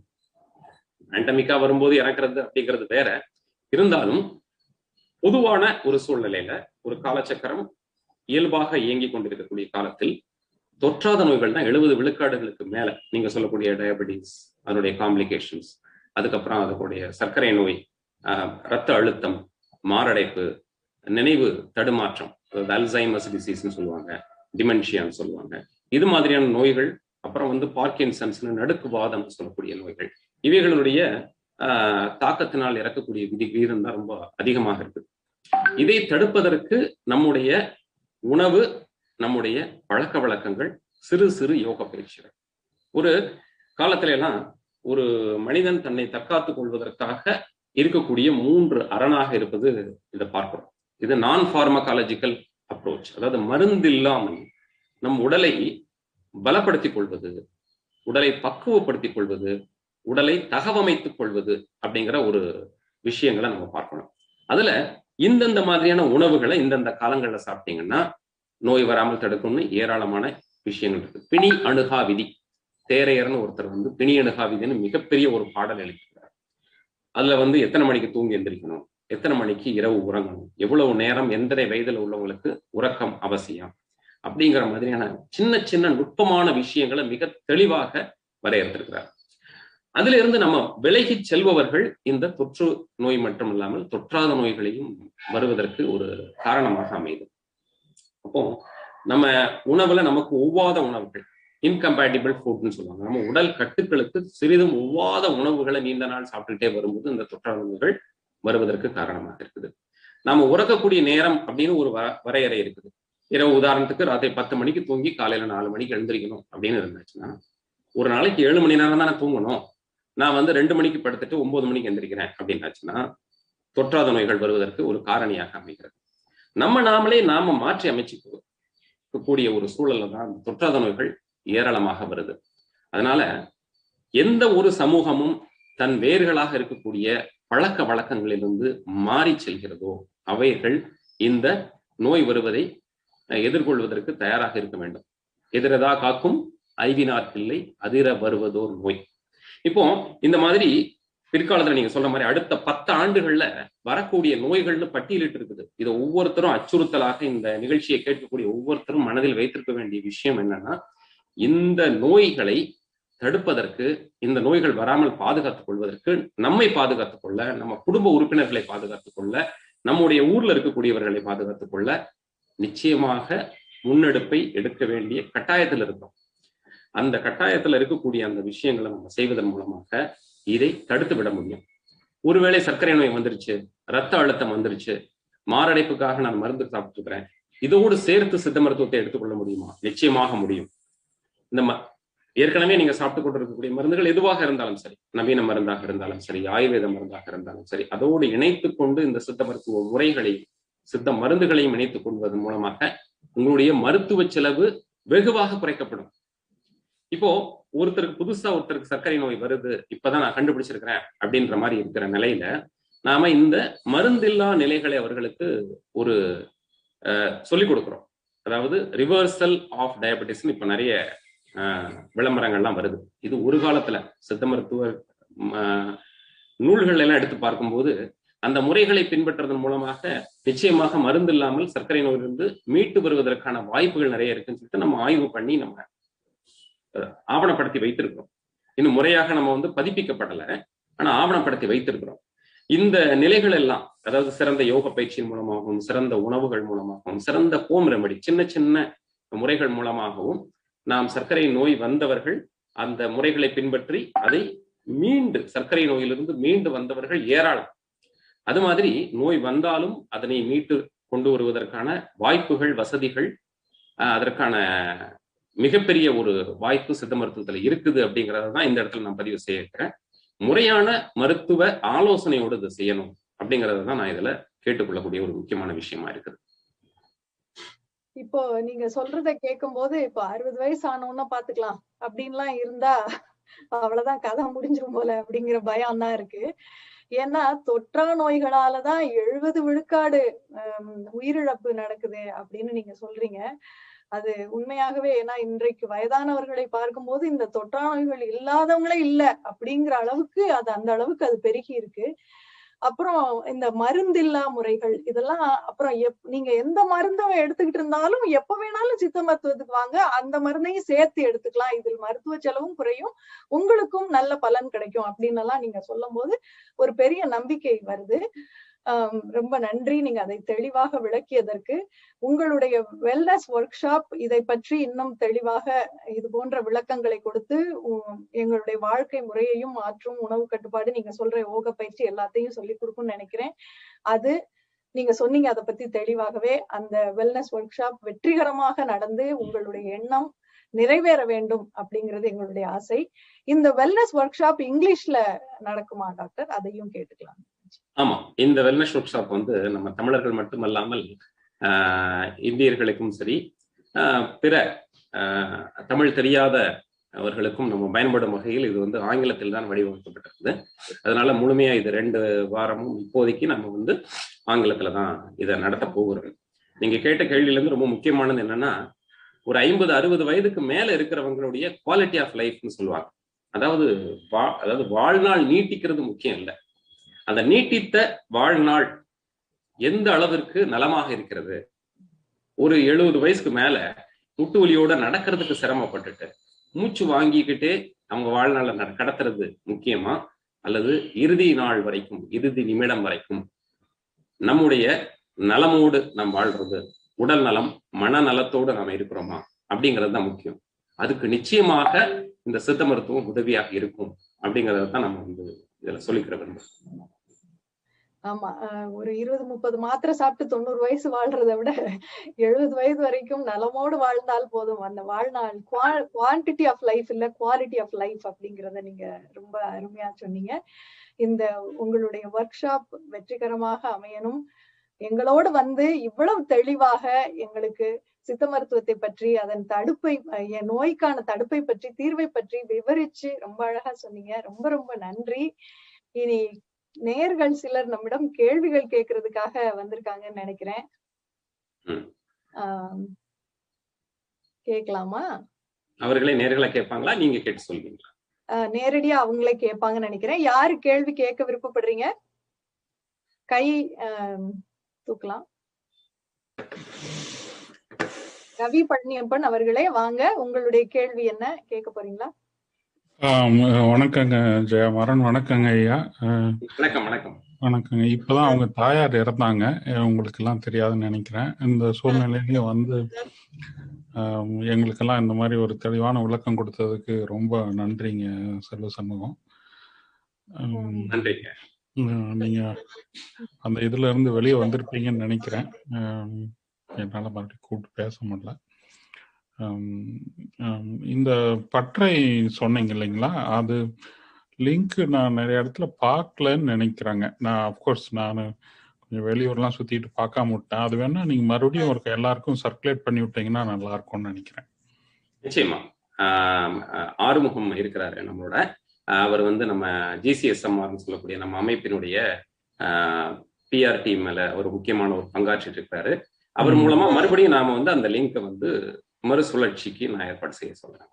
பேண்டமிக்கா வரும்போது இறக்குறது அப்படிங்கிறது வேற. இருந்தாலும் பொதுவான ஒரு சூழ்நிலையில ஒரு காலச்சக்கரம் இயல்பாக இயங்கி கொண்டிருக்கக்கூடிய காலத்தில் தொற்றாத நோய்கள் தான் எழுபது விழுக்காடுகளுக்கு மேல நீங்க சொல்லக்கூடிய டயபெட்டிஸ் அதனுடைய காம்ப்ளிகேஷன்ஸ் அதுக்கப்புறம் அதனுடைய சர்க்கரை நோய் ரத்த அழுத்தம் மாரடைப்பு நினைவு தடுமாற்றம் அதாவது அல்சைமஸ் டிசீஸ்னு சொல்லுவாங்க டிமென்ஷியான்னு சொல்லுவாங்க. இது மாதிரியான நோய்கள் அப்புறம் வந்து பார்க்கின்சன்ஸ்னு நடுக்குவாதம் சொல்லக்கூடிய நோய்கள். இவைகளுடைய தாக்கத்தினால் இறக்கக்கூடிய விதி வீதம் தான் ரொம்ப அதிகமாக இருக்குது. இதை தடுப்பதற்கு நம்முடைய உணவு நம்முடைய பழக்க வழக்கங்கள் சிறு சிறு யோக பயிற்சிகள். ஒரு காலத்துல எல்லாம் ஒரு மனிதன் தன்னை தற்காத்துக் கொள்வதற்காக இருக்கக்கூடிய மூன்று அரணாக இருப்பது இதை பார்க்கிறோம். இது நான் ஃபார்மகாலஜிக்கல் அப்ரோச் அதாவது மருந்து இல்லாமல் நம் உடலை பலப்படுத்திக் கொள்வது உடலை பக்குவப்படுத்திக் கொள்வது உடலை தகவமைத்துக் கொள்வது அப்படிங்கிற ஒரு விஷயங்களை நம்ம பார்க்கணும். அதுல இந்தந்த மாதிரியான உணவுகளை இந்தந்த காலங்கள்ல சாப்பிட்டீங்கன்னா நோய் வராமல் தடுக்கும்னு ஏராளமான விஷயங்கள் இருக்கு. பிணி அணுகா விதி. தேரையர்னு ஒருத்தர் வந்து பிணி அணுகா விதின்னு மிகப்பெரிய ஒரு பாடல் எழுதிக்கிறார் அதுல வந்து எத்தனை மணிக்கு தூங்கி எந்திரிக்கணும்? எத்தனை மணிக்கு இரவு உறங்கணும்? எவ்வளவு நேரம் எந்தனை வயதுல உள்ளவங்களுக்கு உறக்கம் அவசியம்? அப்படிங்கிற மாதிரியான சின்ன சின்ன நுட்பமான விஷயங்களை மிக தெளிவாக வரையறுத்திருக்கிறார். அதுல இருந்து நம்ம விலகி செல்பவர்கள் இந்த தொற்று நோய் மட்டும் இல்லாமல் தொற்றாத நோய்களையும் வருவதற்கு ஒரு காரணமாக அமையுது அப்போ நம்ம உணவுல நமக்கு ஒவ்வாத உணவுகள் இன்கம்பேட்டிபிள் ஃபுட்னு சொல்லுவாங்க. நம்ம உடல் கட்டுக்களுக்கு சிறிதும் ஒவ்வாத உணவுகளை நீண்ட நாள் சாப்பிட்டுட்டே வரும்போது இந்த தொற்றாத நோய்கள் வருவதற்கு காரணமாக இருக்குது. நாம உறக்கக்கூடிய நேரம் அப்படின்னு ஒரு வரையறை இருக்குது. இரவு உதாரணத்துக்கு ராத்திரி பத்து மணிக்கு தூங்கி காலையில நாலு மணிக்கு எழுந்திரிக்கணும் அப்படின்னு இருந்துச்சுன்னா ஒரு நாளைக்கு ஏழு மணி நேரம் தானே தூங்கணும்? நான் வந்து ரெண்டு மணிக்கு படுத்துட்டு ஒன்பது மணிக்கு எந்திரிக்கிறேன் அப்படின்னாச்சுன்னா தொற்றாத நோய்கள் வருவதற்கு ஒரு காரணியாக அமைகிறது. நம்ம நாமளே நாம மாற்றி அமைச்சு கூடிய ஒரு சூழல்ல தான் தொற்றாத நோய்கள் ஏராளமாக வருது. அதனால எந்த ஒரு சமூகமும் தன் வேர்களாக இருக்கக்கூடிய பழக்க வழக்கங்களிலிருந்து மாறி செல்கிறதோ அவைகள் இந்த நோய் வருவதை எதிர்கொள்வதற்கு தயாராக இருக்க வேண்டும். எதிரதா காக்கும் ஐவினார் பிள்ளை அதிர வருவதோர் நோய். இப்போ இந்த மாதிரி பிற்காலத்துல நீங்க சொல்ற மாதிரி அடுத்த பத்து ஆண்டுகள்ல வரக்கூடிய நோய்கள்னு பட்டியலிட்டு இருக்குது இதை ஒவ்வொருத்தரும் அச்சுறுத்தலாக இந்த நிகழ்ச்சியை கேட்கக்கூடிய ஒவ்வொருத்தரும் மனதில் வைத்திருக்க வேண்டிய விஷயம் என்னன்னா இந்த நோய்களை தடுப்பதற்கு இந்த நோய்கள் வராமல் பாதுகாத்துக் கொள்வதற்கு நம்மை பாதுகாத்துக் கொள்ள நம்ம குடும்ப உறுப்பினர்களை பாதுகாத்துக் கொள்ள நம்முடைய ஊர்ல இருக்கக்கூடியவர்களை பாதுகாத்துக் கொள்ள நிச்சயமாக முன்னெடுப்பை எடுக்க வேண்டிய கட்டாயத்தில் இருக்கும். அந்த கட்டாயத்துல இருக்கக்கூடிய அந்த விஷயங்களை நம்ம செய்வதன் மூலமாக இதை தடுத்து விட முடியும். ஒருவேளை சர்க்கரை நோய் வந்துருச்சு ரத்த அழுத்தம் வந்துருச்சு மாரடைப்புக்காக நான் மருந்து சாப்பிட்டு இருக்கிறேன் இதோடு சேர்த்து சித்த மருத்துவத்தை எடுத்துக்கொள்ள முடியுமா? நிச்சயமாக முடியும். இந்த ம ஏற்கனவே நீங்க சாப்பிட்டு கொண்டிருக்கக்கூடிய மருந்துகள் எதுவாக இருந்தாலும் சரி நவீன மருந்தாக இருந்தாலும் சரி ஆயுர்வேத மருந்தாக இருந்தாலும் சரி அதோடு இணைத்துக் கொண்டு இந்த சித்த மருத்துவ முறைகளை சித்த மருந்துகளையும் இணைத்துக் கொள்வதன் மூலமாக உங்களுடைய மருத்துவ செலவு வெகுவாக குறைக்கப்படும். இப்போ ஒருத்தருக்கு புதுசா ஒருத்தருக்கு சர்க்கரை நோய் வருது இப்பதான் நான் கண்டுபிடிச்சிருக்கிறேன் அப்படின்ற மாதிரி இருக்கிற நிலையில நாம இந்த மருந்தில்லா நிலைகளை அவர்களுக்கு ஒரு சொல்லிக் கொடுக்குறோம். அதாவது ரிவர்சல் ஆஃப் டயபெட்டிஸ்னு இப்ப நிறைய விளம்பரங்கள்லாம் வருது. இது ஒரு காலத்துல சித்த மருத்துவ நூல்கள் எல்லாம் எடுத்து பார்க்கும்போது அந்த முறைகளை பின்பற்றுவதன் மூலமாக நிச்சயமாக மருந்து இல்லாமல் சர்க்கரை நோயிலிருந்து மீட்டு வருவதற்கான வாய்ப்புகள் நிறைய இருக்குன்னு சொல்லிட்டு நம்ம ஆய்வு பண்ணி நம்ம ஆவணப்படுத்தி வைத்திருக்கிறோம். இன்னும் முறையாக நம்ம வந்து பதிப்பிக்கப்படலை. ஆனா ஆவணப்படுத்தி வைத்திருக்கிறோம். இந்த நிலைகள் எல்லாம் அதாவது சிறந்த யோக பயிற்சியின் மூலமாகவும் சிறந்த உணவுகள் மூலமாகவும் சிறந்த ஹோம் ரெமடி சின்ன சின்ன முறைகள் மூலமாகவும் நாம் சர்க்கரை நோய் வந்தவர்கள் அந்த முறைகளை பின்பற்றி அதை மீண்டு சர்க்கரை நோயிலிருந்து மீண்டு வந்தவர்கள் ஏராளம். அது மாதிரி நோய் வந்தாலும் அதனை மீட்டு கொண்டு வருவதற்கான வாய்ப்புகள் வசதிகள் அதற்கான மிகப்பெரிய ஒரு வாய்ப்பு சித்த மருத்துவத்துல இருக்குது அப்படிங்கறத தான் இந்த இடத்துல நான் பதிவு செய்யறேன் முறையான மருத்துவ ஆலோசனையோடு இதை செய்யணும் அப்படிங்கறத தான் நான் இதுல கேட்டுக்கொள்ளக்கூடிய ஒரு முக்கியமான விஷயமா இருக்குது. இப்போ நீங்க சொல்றத கேட்கும் போது இப்போ அறுபது வயசு ஆனோம்னா பாத்துக்கலாம் அப்படின்லாம் இருந்தா அவ்வளவுதான் கதை முடிஞ்சிரும் போல அப்படிங்கிற பயம் தான் இருக்கு. ஏன்னா தொற்றா நோய்களாலதான் எழுபது விழுக்காடு உயிரிழப்பு நடக்குது அப்படின்னு நீங்க சொல்றீங்க. அது உண்மையாகவே ஏன்னா இன்றைக்கு வயதானவர்களை பார்க்கும்போது இந்த தொற்றா நோய்கள் இல்லாதவங்களே இல்ல அப்படிங்கிற அளவுக்கு அது அந்த அளவுக்கு அது பெருகி இருக்கு. அப்புறம் இந்த மருந்தில்லா முறைகள் இதெல்லாம் அப்புறம் எப் நீங்க எந்த மருந்தவ எடுத்துக்கிட்டு இருந்தாலும் எப்ப வேணாலும் சித்த மருத்துவத்துக்கு வாங்க. அந்த மருந்தையும் சேர்த்து எடுத்துக்கலாம். இதில் மருத்துவ செலவும் குறையும். உங்களுக்கும் நல்ல பலன் கிடைக்கும் அப்படின்னு எல்லாம் நீங்க சொல்லும் போது ஒரு பெரிய நம்பிக்கை வருது. ரொம்ப நன்றி. நீங்க அதை தெளிவாக விளக்கியதற்கு உங்களுடைய வெல்னஸ் ஒர்க் ஷாப் இதை பற்றி இன்னும் தெளிவாக இது போன்ற விளக்கங்களை கொடுத்து எங்களுடைய வாழ்க்கை முறையையும் மாற்றும் உணவு கட்டுப்பாடு நீங்க சொல்ற யோக பயிற்சி எல்லாத்தையும் சொல்லி கொடுக்கும்னு நினைக்கிறேன். அது நீங்க சொன்னீங்க அதை பத்தி தெளிவாகவே அந்த வெல்னஸ் ஒர்க் ஷாப் வெற்றிகரமாக நடந்து உங்களுடைய எண்ணம் நிறைவேற வேண்டும் அப்படிங்கிறது எங்களுடைய ஆசை. இந்த வெல்னஸ் ஒர்க் ஷாப் இங்கிலீஷ்ல நடக்குமா டாக்டர்? அதையும் கேட்டுக்கலாம். ஆமா இந்த வெல்னஸ் ஒர்க் ஷாப் வந்து நம்ம தமிழர்கள் மட்டுமல்லாமல் இந்தியர்களுக்கும் சரி பிற தமிழ் தெரியாத அவர்களுக்கும் நம்ம பயன்படும் வகையில் இது வந்து ஆங்கிலத்தில் தான் வடிவமைக்கப்பட்டிருக்குது அதனால முழுமையா இது ரெண்டு வாரமும் இப்போதைக்கு நம்ம வந்து ஆங்கிலத்துல தான் இதை நடத்த போகிறோம். நீங்க கேட்ட கேள்வியிலேருந்து ரொம்ப முக்கியமானது என்னன்னா ஒரு ஐம்பது அறுபது வயதுக்கு மேல இருக்கிறவங்களுடைய குவாலிட்டி ஆஃப் லைஃப்னு சொல்லுவாங்க. அதாவது வா அதாவது வாழ்நாள் நீட்டிக்கிறது முக்கியம் இல்லை. அந்த நீட்டித்த வாழ்நாள் எந்த அளவிற்கு நலமாக இருக்கிறது? ஒரு எழுபது வயசுக்கு மேல முட்டு வலியோட நடக்கிறதுக்கு சிரமப்பட்டுட்டு மூச்சு வாங்கிக்கிட்டே அவங்க வாழ்நாள கடத்துறது முக்கியமா? அல்லது இறுதி நாள் வரைக்கும் இறுதி நிமிடம் வரைக்கும் நம்முடைய நலமோடு நாம் வாழ்றது உடல் நலம் மனநலத்தோடு நாம இருக்கிறோமா? அப்படிங்கிறது தான் முக்கியம். அதுக்கு நிச்சயமாக இந்த சித்த மருத்துவம் உதவியாக இருக்கும் அப்படிங்கறத தான் நம்ம வந்து இதுல சொல்லிக்கிற விரும்புறோம். ஆமா ஒரு இருபது முப்பது மாத்திரை சாப்பிட்டு தொண்ணூறு வயசு வாழ்றதை விட எழுபது வயது வரைக்கும் நலமோடு வாழ்ந்தால் போதும். அந்த வாழ்நாள் குவான்டிட்டி ஆஃப் லைஃப் இல்ல குவாலிட்டி ஆஃப் லைஃப் அப்படிங்கறத நீங்க ரொம்ப அருமையா சொன்னீங்க. இந்த உங்களுடைய ஒர்க் ஷாப் வெற்றிகரமாக அமையணும். எங்களோடு வந்து இவ்வளவு தெளிவாக எங்களுக்கு சித்த மருத்துவத்தை பற்றி அதன் தடுப்பை என் நோய்க்கான தடுப்பை பற்றி தீர்வை பற்றி விவரிச்சு ரொம்ப அழகா சொன்னீங்க. ரொம்ப ரொம்ப நன்றி. இனி நேர்கள் சிலர் நம்மிடம் கேள்விகள் கேட்கறதுக்காக வந்திருக்காங்கன்னு நினைக்கிறேன். கேட்கலாமா? அவர்களே நேர்களை கேட்பாங்களா? நீங்க கேட்டு சொல்வீங்களா? நேரடியா அவங்களே கேட்பாங்கன்னு நினைக்கிறேன். யாரு கேள்வி கேட்க விருப்பப்படுறீங்க? கை தூக்கலாம். ரவி பழனியப்பன் அவர்களே வாங்க. உங்களுடைய கேள்வி என்ன? கேட்க போறீங்களா? வணக்கங்க ஜெயமாறன். வணக்கங்க ஐயா. வணக்கம் வணக்கம். வணக்கங்க. இப்பதான் அவங்க தாயார் இறந்தாங்க. உங்களுக்கு எல்லாம் தெரியாதுன்னு நினைக்கிறேன். இந்த சூழ்நிலையிலயும் வந்து எங்களுக்கெல்லாம் இந்த மாதிரி ஒரு தெளிவான விளக்கம் கொடுத்ததுக்கு ரொம்ப நன்றிங்க செல்வ சண்முகம் நீங்க அந்த இதுல இருந்து வெளியே வந்திருப்பீங்கன்னு நினைக்கிறேன். என்னால மறுபடியும் கூப்பிட்டு பேச முடியல. இந்த பற்றை சொன்னீங்க இல்லைங்களா? அது லிங்க் நான் நிறைய இடத்துல பார்க்கலன்னு நினைக்கிறேங்க. நான் அஃப்கோர்ஸ் நான் கொஞ்சம் வெளியூர்லாம் சுத்திட்டு பார்க்காம விட்டேன். அது வேணா நீங்க மறுபடியும் ஒரு எல்லாருக்கும் சர்க்குலேட் பண்ணி விட்டீங்கன்னா நல்லா இருக்கும்னு நினைக்கிறேன். நிச்சயமா. ஆறுமுகம் இருக்கிறாரு நம்மளோட. அவர் வந்து நம்ம ஜிசிஎஸ்எம்ஆர்னு சொல்லக்கூடிய நம்ம அமைப்பினுடைய பிஆர் டீம்ல ஒரு முக்கியமான ஒரு பங்காற்றிட்டு இருக்காரு. அவர். மூலமா மறுபடியும் நாம வந்து அந்த லிங்கை வந்து மறுசுழற்சிக்கு நான் ஏற்பாடு செய்ய சொல்றேன்.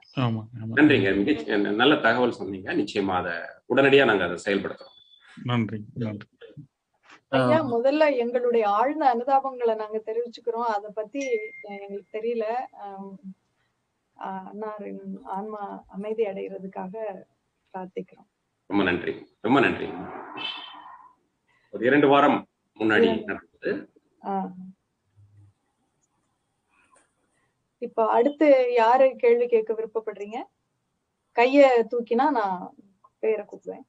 நன்றிங்க. மிக நல்ல தகவல் சொன்னீங்க. நிச்சயமா அதை உடனடியா நாங்க அதை செயல்படுத்துறோம். நன்றி நன்றி. ஐயா முதல்ல எங்களுடைய ஆழ்ந்த அனுதாபங்களை நாங்க தெரிவிச்சுக்கிறோம். அத பத்தி எங்களுக்கு தெரியல. அன்னாரின் ஆன்மா அமைதி அடைகிறதுக்காக பிரார்த்திக்கிறோம். ரொம்ப நன்றி. ரொம்ப நன்றி ஒரு இரண்டு வாரம் முன்னாடி. நடந்தது ஆஹ். இப்ப அடுத்து யாரு கேள்வி கேட்க விருப்பப்படுறீங்க? கைய தூக்கினா நான் பேரை கூப்பிடுவேன்.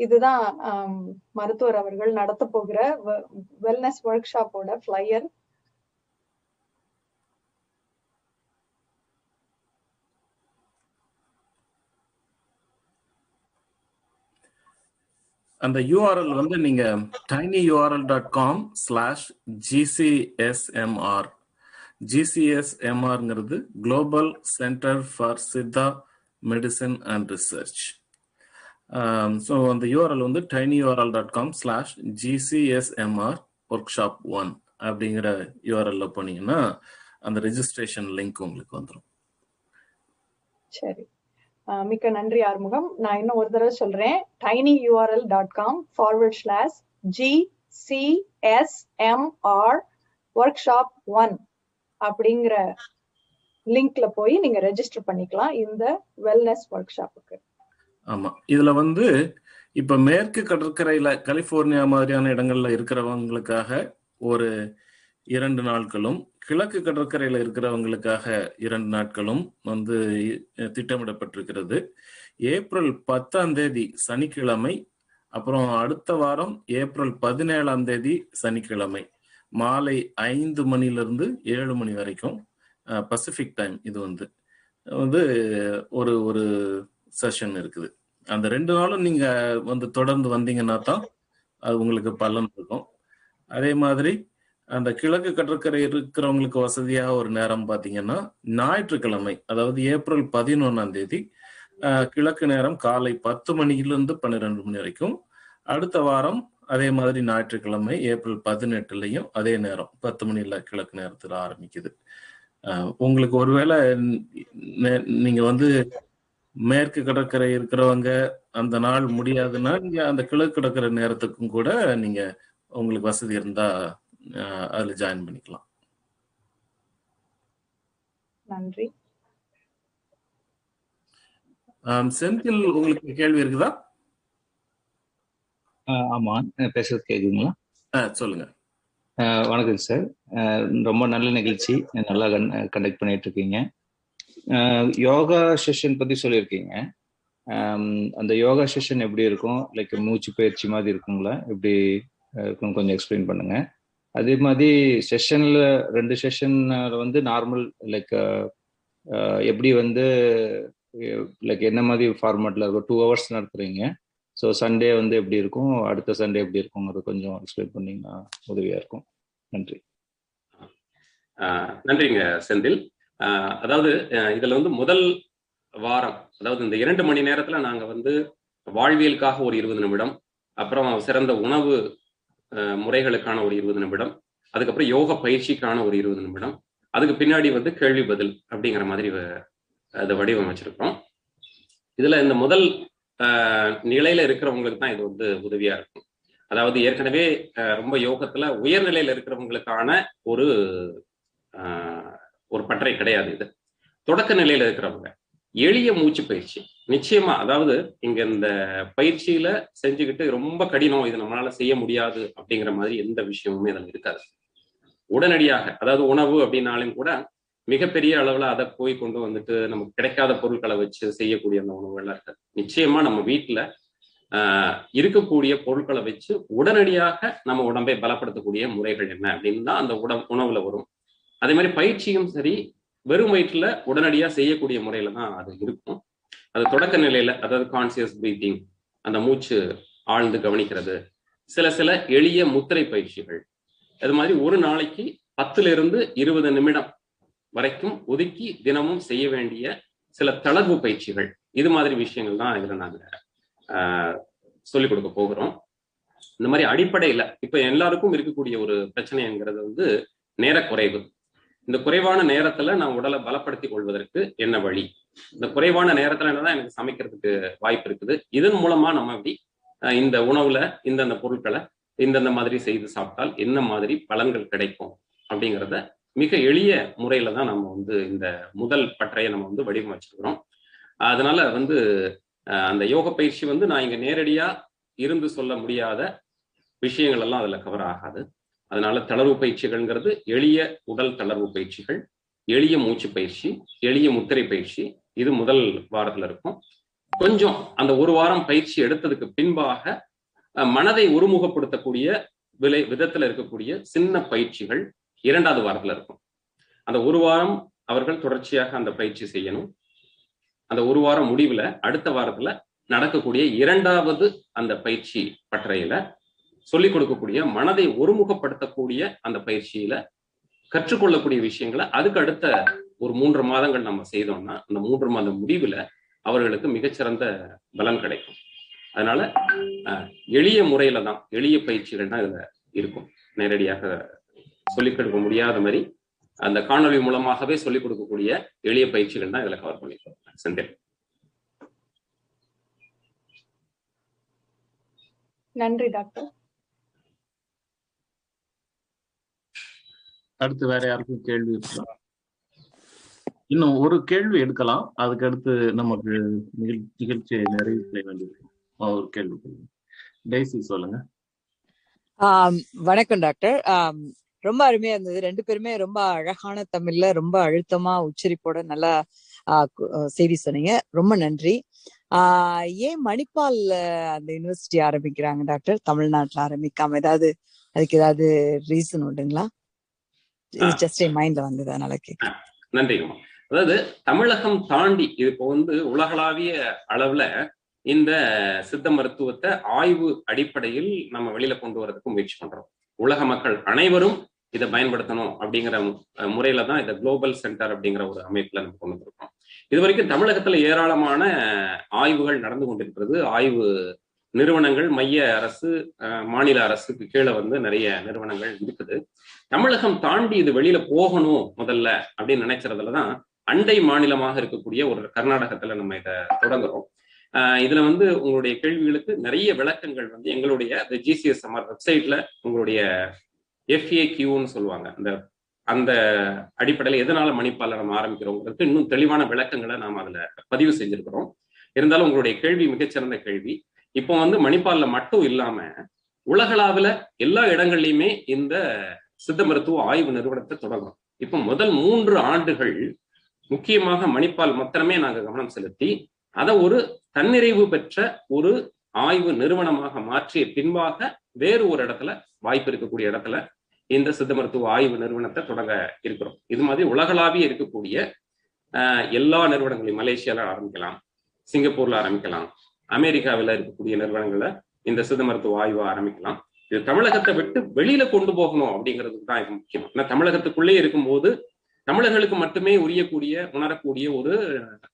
இதுதான் மருத்துவர் அவர்கள் நடத்த போகிற வெல்னஸ் ஒர்க் ஷாப்போட ஃபிளையர் அந்த யூஆர்எல் வந்து நீங்க tiny URL dot com slash GCSMR ஜிசிஎஸ்எம்ஆர்ங்கிறது global centre for Siddha medicine and research so அந்த யூஆர்எல் வந்து tiny URL dot com slash GCSMR workshop one அப்படிங்கிற யூஆர்எல்ல போனீங்கன்னா அந்த ரெஜிஸ்ட்ரேஷன் லிங்க் உங்களுக்கு வந்துடும் சரி. மிக்க நன்றி ஆறுமுகம். நான் இன்னும் ஒரு தடவை சொல்றேன். Tiny URL dot com forward slash G C S M R workshop one அப்படிங்கிற லிங்க்ல போய் நீங்க ரெஜிஸ்டர் பண்ணிக்கலாம். இந்த வெல்னஸ் ஒர்க் ஷாப்புக்கு ஆமா. இதுல வந்து இப்ப மேற்கு கடற்கரையில கலிபோர்னியா மாதிரியான இடங்கள்ல இருக்கிறவங்களுக்காக ஒரு இரண்டு நாட்களும் கிழக்கு கடற்கரையில் இருக்கிறவங்களுக்காக இரண்டு நாட்களும் வந்து திட்டமிடப்பட்டிருக்கிறது. ஏப்ரல் பத்தாம் தேதி சனிக்கிழமை அப்புறம் அடுத்த வாரம் ஏப்ரல் பதினேழாம் தேதி சனிக்கிழமை. மாலை ஐந்து மணிலிருந்து ஏழு மணி வரைக்கும் பசிபிக் டைம் இது வந்து. வந்து ஒரு ஒரு செஷன் இருக்குது. அந்த ரெண்டு நாளும் நீங்க வந்து தொடர்ந்து வந்தீங்கன்னா தான் அது உங்களுக்கு பலன் இருக்கும். அதே மாதிரி அந்த கிழக்கு கடற்கரை இருக்கிறவங்களுக்கு வசதியா ஒரு நேரம் பார்த்தீங்கன்னா ஞாயிற்றுக்கிழமை அதாவது ஏப்ரல் பதினொன்னாம் தேதி கிழக்கு நேரம் காலை பத்து மணியிலிருந்து பன்னிரெண்டு மணி வரைக்கும். அடுத்த வாரம் அதே மாதிரி ஞாயிற்றுக்கிழமை ஏப்ரல் பதினெட்டுலையும் அதே நேரம் பத்து மணில கிழக்கு நேரத்தில் ஆரம்பிக்குது. உங்களுக்கு ஒருவேளை நீங்க வந்து மேற்கு கடற்கரை இருக்கிறவங்க அந்த நாள் முடியாதுன்னா நீங்க அந்த கிழக்கு கடற்கரை நேரத்துக்கும் கூட நீங்க உங்களுக்கு வசதி இருந்தா அதுல ஜாயின் பண்ணிக்கலாம். நன்றி. செந்தில் உங்களுக்கு கேள்வி இருக்குதா? ஆஹ் ஆமா பேசுறது கேக்குதுங்களா? சொல்லுங்க. வணக்கம் சார் ரொம்ப நல்ல நிகழ்ச்சி. நல்லா கண்டக்ட் பண்ணிட்டு இருக்கீங்க. யோகா செஷன் பத்தி சொல்லியிருக்கீங்க. அந்த யோகா செஷன் எப்படி இருக்கும்? லைக் மூச்சு பயிற்சி மாதிரி இருக்குங்களா? எப்படி இருக்கும்? கொஞ்சம் எக்ஸ்பிளைன் பண்ணுங்க. அதே மாதிரி செஷன்ல ரெண்டு செஷன் வந்து நார்மல் லைக் எப்படி வந்து லைக் என்ன மாதிரி ஃபார்மேட்ல இருக்கும்? டூ ஹவர்ஸ் நடத்துறீங்க. ஸோ சண்டே வந்து எப்படி இருக்கும்? அடுத்த சண்டே எப்படி இருக்குங்கிறது கொஞ்சம் எக்ஸ்பிளைன் பண்ணீங்கன்னா உதவியா இருக்கும். நன்றி. நன்றிங்க செந்தில். அதாவது இதில் இதுல வந்து முதல் வாரம் அதாவது இந்த இரண்டு மணி நேரத்துல நாங்க வந்து வாழ்வியலுக்காக ஒரு இருபது நிமிடம் அப்புறம் சிறந்த உணவு முறைகளுக்கான ஒரு இருபது நிமிடம். அதுக்கப்புறம் யோக பயிற்சிக்கான ஒரு இருபது நிமிடம். அதுக்கு பின்னாடி வந்து கேள்வி பதில் அப்படிங்கிற மாதிரி வ- அதை வடிவமைச்சிருக்கோம். இதுல இந்த முதல் ஆஹ் நிலையில இருக்கிறவங்களுக்கு தான் இது வந்து உதவியா இருக்கும். அதாவது ஏற்கனவே ரொம்ப யோகத்துல உயர்நிலையில இருக்கிறவங்களுக்கான ஒரு ஆஹ் ஒரு பற்றை கிடையாது இது. தொடக்க நிலையில இருக்கிறவங்க. எளிய மூச்சு பயிற்சி. நிச்சயமா அதாவது இங்க இந்த பயிற்சியில செஞ்சுக்கிட்டு ரொம்ப கடினம் இது நம்மளால செய்ய முடியாது அப்படிங்கிற மாதிரி எந்த விஷயமுமே அதில் இருக்காது. உடனடியாக அதாவது உணவு அப்படின்னாலும் கூட மிகப்பெரிய அளவுல அதை போய் கொண்டு வந்துட்டு நமக்கு கிடைக்காத பொருட்களை வச்சு செய்யக்கூடிய அந்த உணவுகள்லாம் இருக்காது. நிச்சயமா நம்ம வீட்டுல ஆஹ் இருக்கக்கூடிய பொருட்களை வச்சு உடனடியாக நம்ம உடம்பை பலப்படுத்தக்கூடிய முறைகள் என்ன அப்படின்னு தான் அந்த உட உணவுல வரும். அதே மாதிரி பயிற்சியும் சரி வெறும் வயிற்றுல உடனடியா செய்யக்கூடிய முறையில தான் அது இருக்கும். அது தொடக்க நிலையில அதாவது கான்சியஸ் பிரீத்திங் அந்த மூச்சு ஆழ்ந்து கவனிக்கிறது. சில சில எளிய முத்திரை பயிற்சிகள். அது மாதிரி ஒரு நாளைக்கு பத்துல இருந்து இருபது நிமிடம் வரைக்கும் ஒதுக்கி தினமும் செய்ய வேண்டிய சில தளர்வு பயிற்சிகள். இது மாதிரி விஷயங்கள் தான் இதுல நாங்க ஆஹ் சொல்லிக் கொடுக்க போகிறோம். இந்த மாதிரி அடிப்படையில இப்ப எல்லாருக்கும் இருக்கக்கூடிய ஒரு பிரச்சனைங்கிறது வந்து நேர குறைவு இந்த குறைவான நேரத்துல நான் உடலை பலப்படுத்தி கொள்வதற்கு என்ன வழி? இந்த குறைவான நேரத்துல என்னதான் எனக்கு சமைக்கிறதுக்கு வாய்ப்பு இருக்குது. இதன் மூலமா நம்ம எப்படி அஹ், இந்த உணவுல இந்தந்த பொருட்களை இந்தந்த மாதிரி செய்து சாப்பிட்டால் என்ன மாதிரி பலன்கள் கிடைக்கும் அப்படிங்கிறத மிக எளிய முறையில தான் நம்ம வந்து இந்த முதல் பற்றையை நம்ம வந்து வடிவமைச்சிருக்கிறோம். அதனால வந்து அந்த யோக பயிற்சி வந்து நான் இங்க நேரடியா இருந்து சொல்ல முடியாத விஷயங்கள் எல்லாம் அதுல கவர் ஆகாது. அதனால தளர்வு பயிற்சிகள்ங்கிறது எளிய உடல் தளர்வு பயிற்சிகள் எளிய மூச்சு பயிற்சி எளிய முத்திரை பயிற்சி இது முதல் வாரத்துல இருக்கும். கொஞ்சம் அந்த ஒரு வாரம் பயிற்சி எடுத்ததுக்கு பின்பாக மனதை ஒருமுகப்படுத்தக்கூடிய விலை விதத்துல இருக்கக்கூடிய சின்ன பயிற்சிகள் இரண்டாவது வாரத்துல இருக்கும். அந்த ஒரு வாரம் அவர்கள் தொடர்ச்சியாக அந்த பயிற்சி செய்யணும். அந்த ஒரு வாரம் முடிவுல அடுத்த வாரத்துல நடக்கக்கூடிய இரண்டாவது அந்த பயிற்சி பட்டறையில சொல்லிக் கொடுக்கக்கூடிய மனதை ஒருமுகப்படுத்தக்கூடிய அந்த பயிற்சியில கற்றுக்கொள்ளக்கூடிய விஷயங்களை அதுக்கு அடுத்த ஒரு மூன்று மாதங்கள் நம்ம செய்தோம்னா அந்த மூன்று மாத முடிவுல அவர்களுக்கு மிகச்சிறந்த பலன் கிடைக்கும். அதனால எளிய முறையில தான் எளிய பயிற்சிகள் தான் இதுல இருக்கும். நேரடியாக சொல்லிக் கொடுக்க முடியாத மாதிரி அந்த காணொளி மூலமாகவே சொல்லிக் கொடுக்கக்கூடிய எளிய பயிற்சிகள் தான் இதுல கவர் பண்ணிருக்கோம். செந்தில் நன்றி டாக்டர். அடுத்து வேற யாருக்கும் கேள்வி இருக்கலாம் இன்னும் ஒரு கேள்வி எடுக்கலாம். அதுக்கு அடுத்து நமக்கு நிகழ்ச்சியை நிறைவு செய்ய வேண்டியது ஒரு கேள்வி டெய்ஸி சொல்லுங்க. வணக்கம் டாக்டர். ரொம்ப அருமையா இருந்தது. ரெண்டு பேருமே ரொம்ப அழகான தமிழ்ல ரொம்ப அழுத்தமா உச்சரிப்போட நல்லா செய்தி சொன்னீங்க. ரொம்ப நன்றி. ஆஹ் ஏன் மணிப்பால்ல அந்த யூனிவர்சிட்டி ஆரம்பிக்கிறாங்க டாக்டர்? தமிழ்நாட்டுல ஆரம்பிக்காம ஏதாவது அதுக்கு ஏதாவது ரீசன் உண்டுங்களா? இது ஆ. ஜஸ்ட் என் மைண்ட்ல வந்தது அதனால கேட்க நன்றிங்கம்மா அதாவது தமிழகம் தாண்டி இது இப்போ வந்து உலகளாவிய அளவுல இந்த சித்த மருத்துவத்தை ஆய்வு அடிப்படையில் நம்ம வெளியில கொண்டு வரதுக்கு முயற்சி பண்றோம். உலக மக்கள் அனைவரும் இதை பயன்படுத்தணும் அப்படிங்கிற முறையில தான் இந்த குளோபல் சென்டர் அப்படிங்கிற ஒரு அமைப்புல நம்ம கொண்டு வந்திருக்கோம். இது வரைக்கும் தமிழகத்துல ஏராளமான ஆய்வுகள் நடந்து கொண்டிருக்கிறது. ஆய்வு நிறுவனங்கள் மைய அரசு மாநில அரசுக்கு கீழே வந்து நிறைய நிறுவனங்கள் இருக்குது. தமிழகம் தாண்டி இது வெளியில போகணும் முதல்ல அப்படின்னு நினைக்கிறதுலதான் அண்டை மாநிலமாக இருக்கக்கூடிய ஒரு கர்நாடகத்துல நம்ம இதை தொடங்குறோம். ஆஹ் இதுல வந்து உங்களுடைய கேள்விகளுக்கு நிறைய விளக்கங்கள் வந்து எங்களுடைய ஜிசிஎஸ்எம்ஆர் வெப்சைட்ல உங்களுடைய எஃப்ஏ கியூன்னு சொல்லுவாங்க. அந்த அந்த அடிப்படையில் எதனால மணிப்பாளர் நம்ம ஆரம்பிக்கிறோங்கிறதுக்கு இன்னும் தெளிவான விளக்கங்களை நாம் அதுல பதிவு செஞ்சிருக்கிறோம். இருந்தாலும் உங்களுடைய கேள்வி மிகச்சிறந்த கேள்வி. இப்போ வந்து மணிப்பால்ல மட்டும் இல்லாம உலகளாவில எல்லா இடங்கள்லயுமே இந்த சித்த மருத்துவ ஆய்வு நிறுவனத்தை தொடங்கும் இப்போ முதல் மூன்று ஆண்டுகள் முக்கியமாக மணிப்பால் மாத்திரமே நாங்க கவனம் செலுத்தி அதை ஒரு தன்னிறைவு பெற்ற ஒரு ஆய்வு நிறுவனமாக மாற்றிய பின்பாக வேறு ஒரு இடத்துல வாய்ப்பு இருக்கக்கூடிய இடத்துல இந்த சித்த மருத்துவ ஆய்வு நிறுவனத்தை தொடங்க இருக்கிறோம். இது மாதிரி உலகளாவிய இருக்கக்கூடிய ஆஹ், எல்லா நிறுவனங்களையும் மலேசியால ஆரம்பிக்கலாம் சிங்கப்பூர்ல ஆரம்பிக்கலாம் அமெரிக்காவில் இருக்கக்கூடிய நிறுவனங்களை இந்த சித்த மருத்துவ ஆய்வை ஆரம்பிக்கலாம். இது தமிழகத்தை விட்டு வெளியில கொண்டு போகணும் அப்படிங்கிறதுக்கு தான் இது முக்கியம். ஏன்னா தமிழகத்துக்குள்ளே இருக்கும்போது தமிழர்களுக்கு மட்டுமே உரியக்கூடிய உணரக்கூடிய ஒரு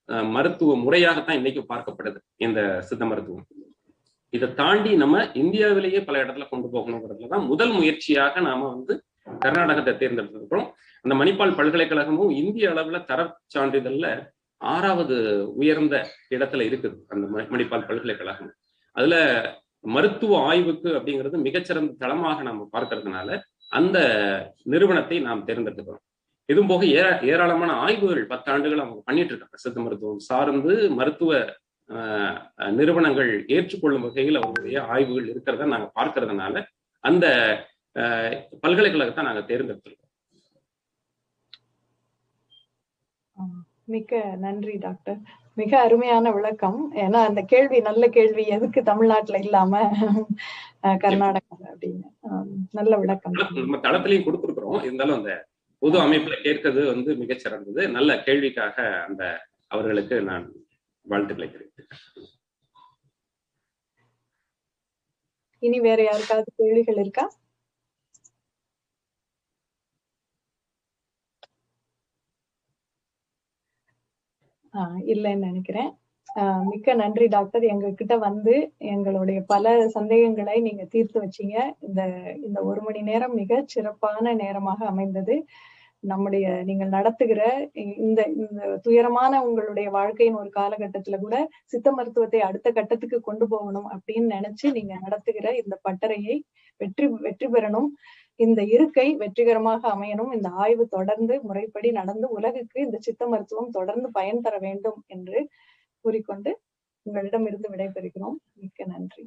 அஹ், மருத்துவ முறையாகத்தான் இன்னைக்கு பார்க்கப்படுது இந்த சித்த மருத்துவம். இதை தாண்டி நம்ம இந்தியாவிலேயே பல இடத்துல கொண்டு போகணுங்கிறதுல தான் முதல் முயற்சியாக நாம வந்து கர்நாடகத்தை தேர்ந்தெடுத்திருக்கிறோம் அந்த மணிப்பால் பல்கலைக்கழகமும் இந்திய அளவுல தர சான்றிதழ்ல ஆறாவது உயர்ந்த இடத்துல இருக்குது அந்த ம- மணிப்பால் பல்கலைக்கழகம். அதுல மருத்துவ ஆய்வுக்கு அப்படிங்கிறது மிகச்சிறந்த தளமாக நாம பார்க்கறதுனால அந்த நிறுவனத்தை நாம் தேர்ந்தெடுத்துக்கிறோம். இதுவும் போக ஏராளமான ஆய்வுகள் பத்தாண்டுகள் அவங்க பண்ணிட்டு இருக்காங்க சித்த மருத்துவம் சார்ந்து மருத்துவ நிறுவனங்கள் ஏற்றுக்கொள்ளும் வகையில் அவங்களுடைய ஆய்வுகள் இருக்கிறத நாங்க பார்க்கறதுனால அந்த பல்கலைக்கழகத்தை நாங்க தேர்ந்தெடுத்திருக்கோம். மிக்க நன்றி டாக்டர். மிக அருமையான விளக்கம். ஏன்னா அந்த கேள்வி நல்ல கேள்வி எதுக்கு தமிழ்நாட்டுல இல்லாம கர்நாடகா அப்படின்னு. நல்ல விளக்கம். நம்ம தளத்திலையும் கொடுத்துருக்குறோம். இருந்தாலும் அந்த பொது அமைப்புல கேட்கறது வந்து மிகச்சிறந்தது நல்ல கேள்விக்காக அந்த அவர்களுக்கு நான் வாழ்த்துக்களை தெரிவித்துக்கிறேன். இனி வேற யாருக்காவது கேள்விகள் இருக்கா? இல்லைன்னு நினைக்கிறேன். ஆஹ் மிக்க நன்றி டாக்டர். எங்க கிட்ட வந்து எங்களுடைய பல சந்தேகங்களை நீங்க தீர்த்து வச்சீங்க. இந்த இந்த ஒரு மணி நேரம் மிக சிறப்பான நேரமாக அமைந்தது. நம்முடைய நீங்கள் நடத்துகிற இந்த இந்த துயரமான உங்களுடைய வாழ்க்கையின் ஒரு காலகட்டத்துல கூட சித்த மருத்துவத்தை அடுத்த கட்டத்துக்கு கொண்டு போகணும் அப்படின்னு நினைச்சு நீங்க நடத்துகிற இந்த பட்டறையை வெற்றி வெற்றி பெறணும். இந்த இருக்கை வெற்றிகரமாக அமையணும். இந்த ஆய்வு தொடர்ந்து முறைப்படி நடந்து உலகுக்கு இந்த சித்த மருத்துவம் தொடர்ந்து பயன் தர வேண்டும் என்று கூறிக்கொண்டு உங்களிடம் இருந்து விடைபெறுகிறோம். மிக்க நன்றி.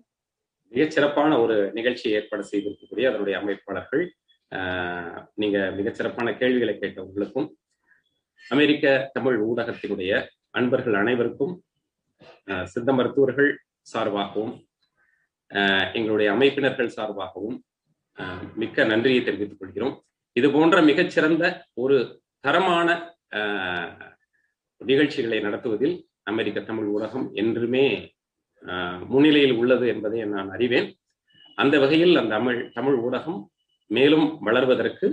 மிகச் சிறப்பான ஒரு நிகழ்ச்சியை ஏற்பாடு செய்திருக்கக்கூடிய அதனுடைய அமைப்பாளர்கள் ஆஹ், நீங்க மிகச் சிறப்பான கேள்விகளை கேட்ட உங்களுக்கும் அமெரிக்க தமிழ் ஊடகத்தினுடைய அன்பர்கள் அனைவருக்கும் ஆஹ், சித்த மருத்துவர்கள் சார்பாகவும் ஆஹ், எங்களுடைய அமைப்பினர்கள் சார்பாகவும் மிக்க நன்றியை தெரிவித்துக் கொள்கிறோம். இது போன்ற மிகச்சிறந்த ஒரு தரமான ஆஹ், நிகழ்ச்சிகளை நடத்துவதில் அமெரிக்க தமிழ் ஊடகம் என்றுமே ஆஹ், முன்னிலையில் உள்ளது என்பதை நான் அறிவேன். அந்த வகையில் அந்த தமிழ் தமிழ் ஊடகம் மேலும் வளர்வதற்கு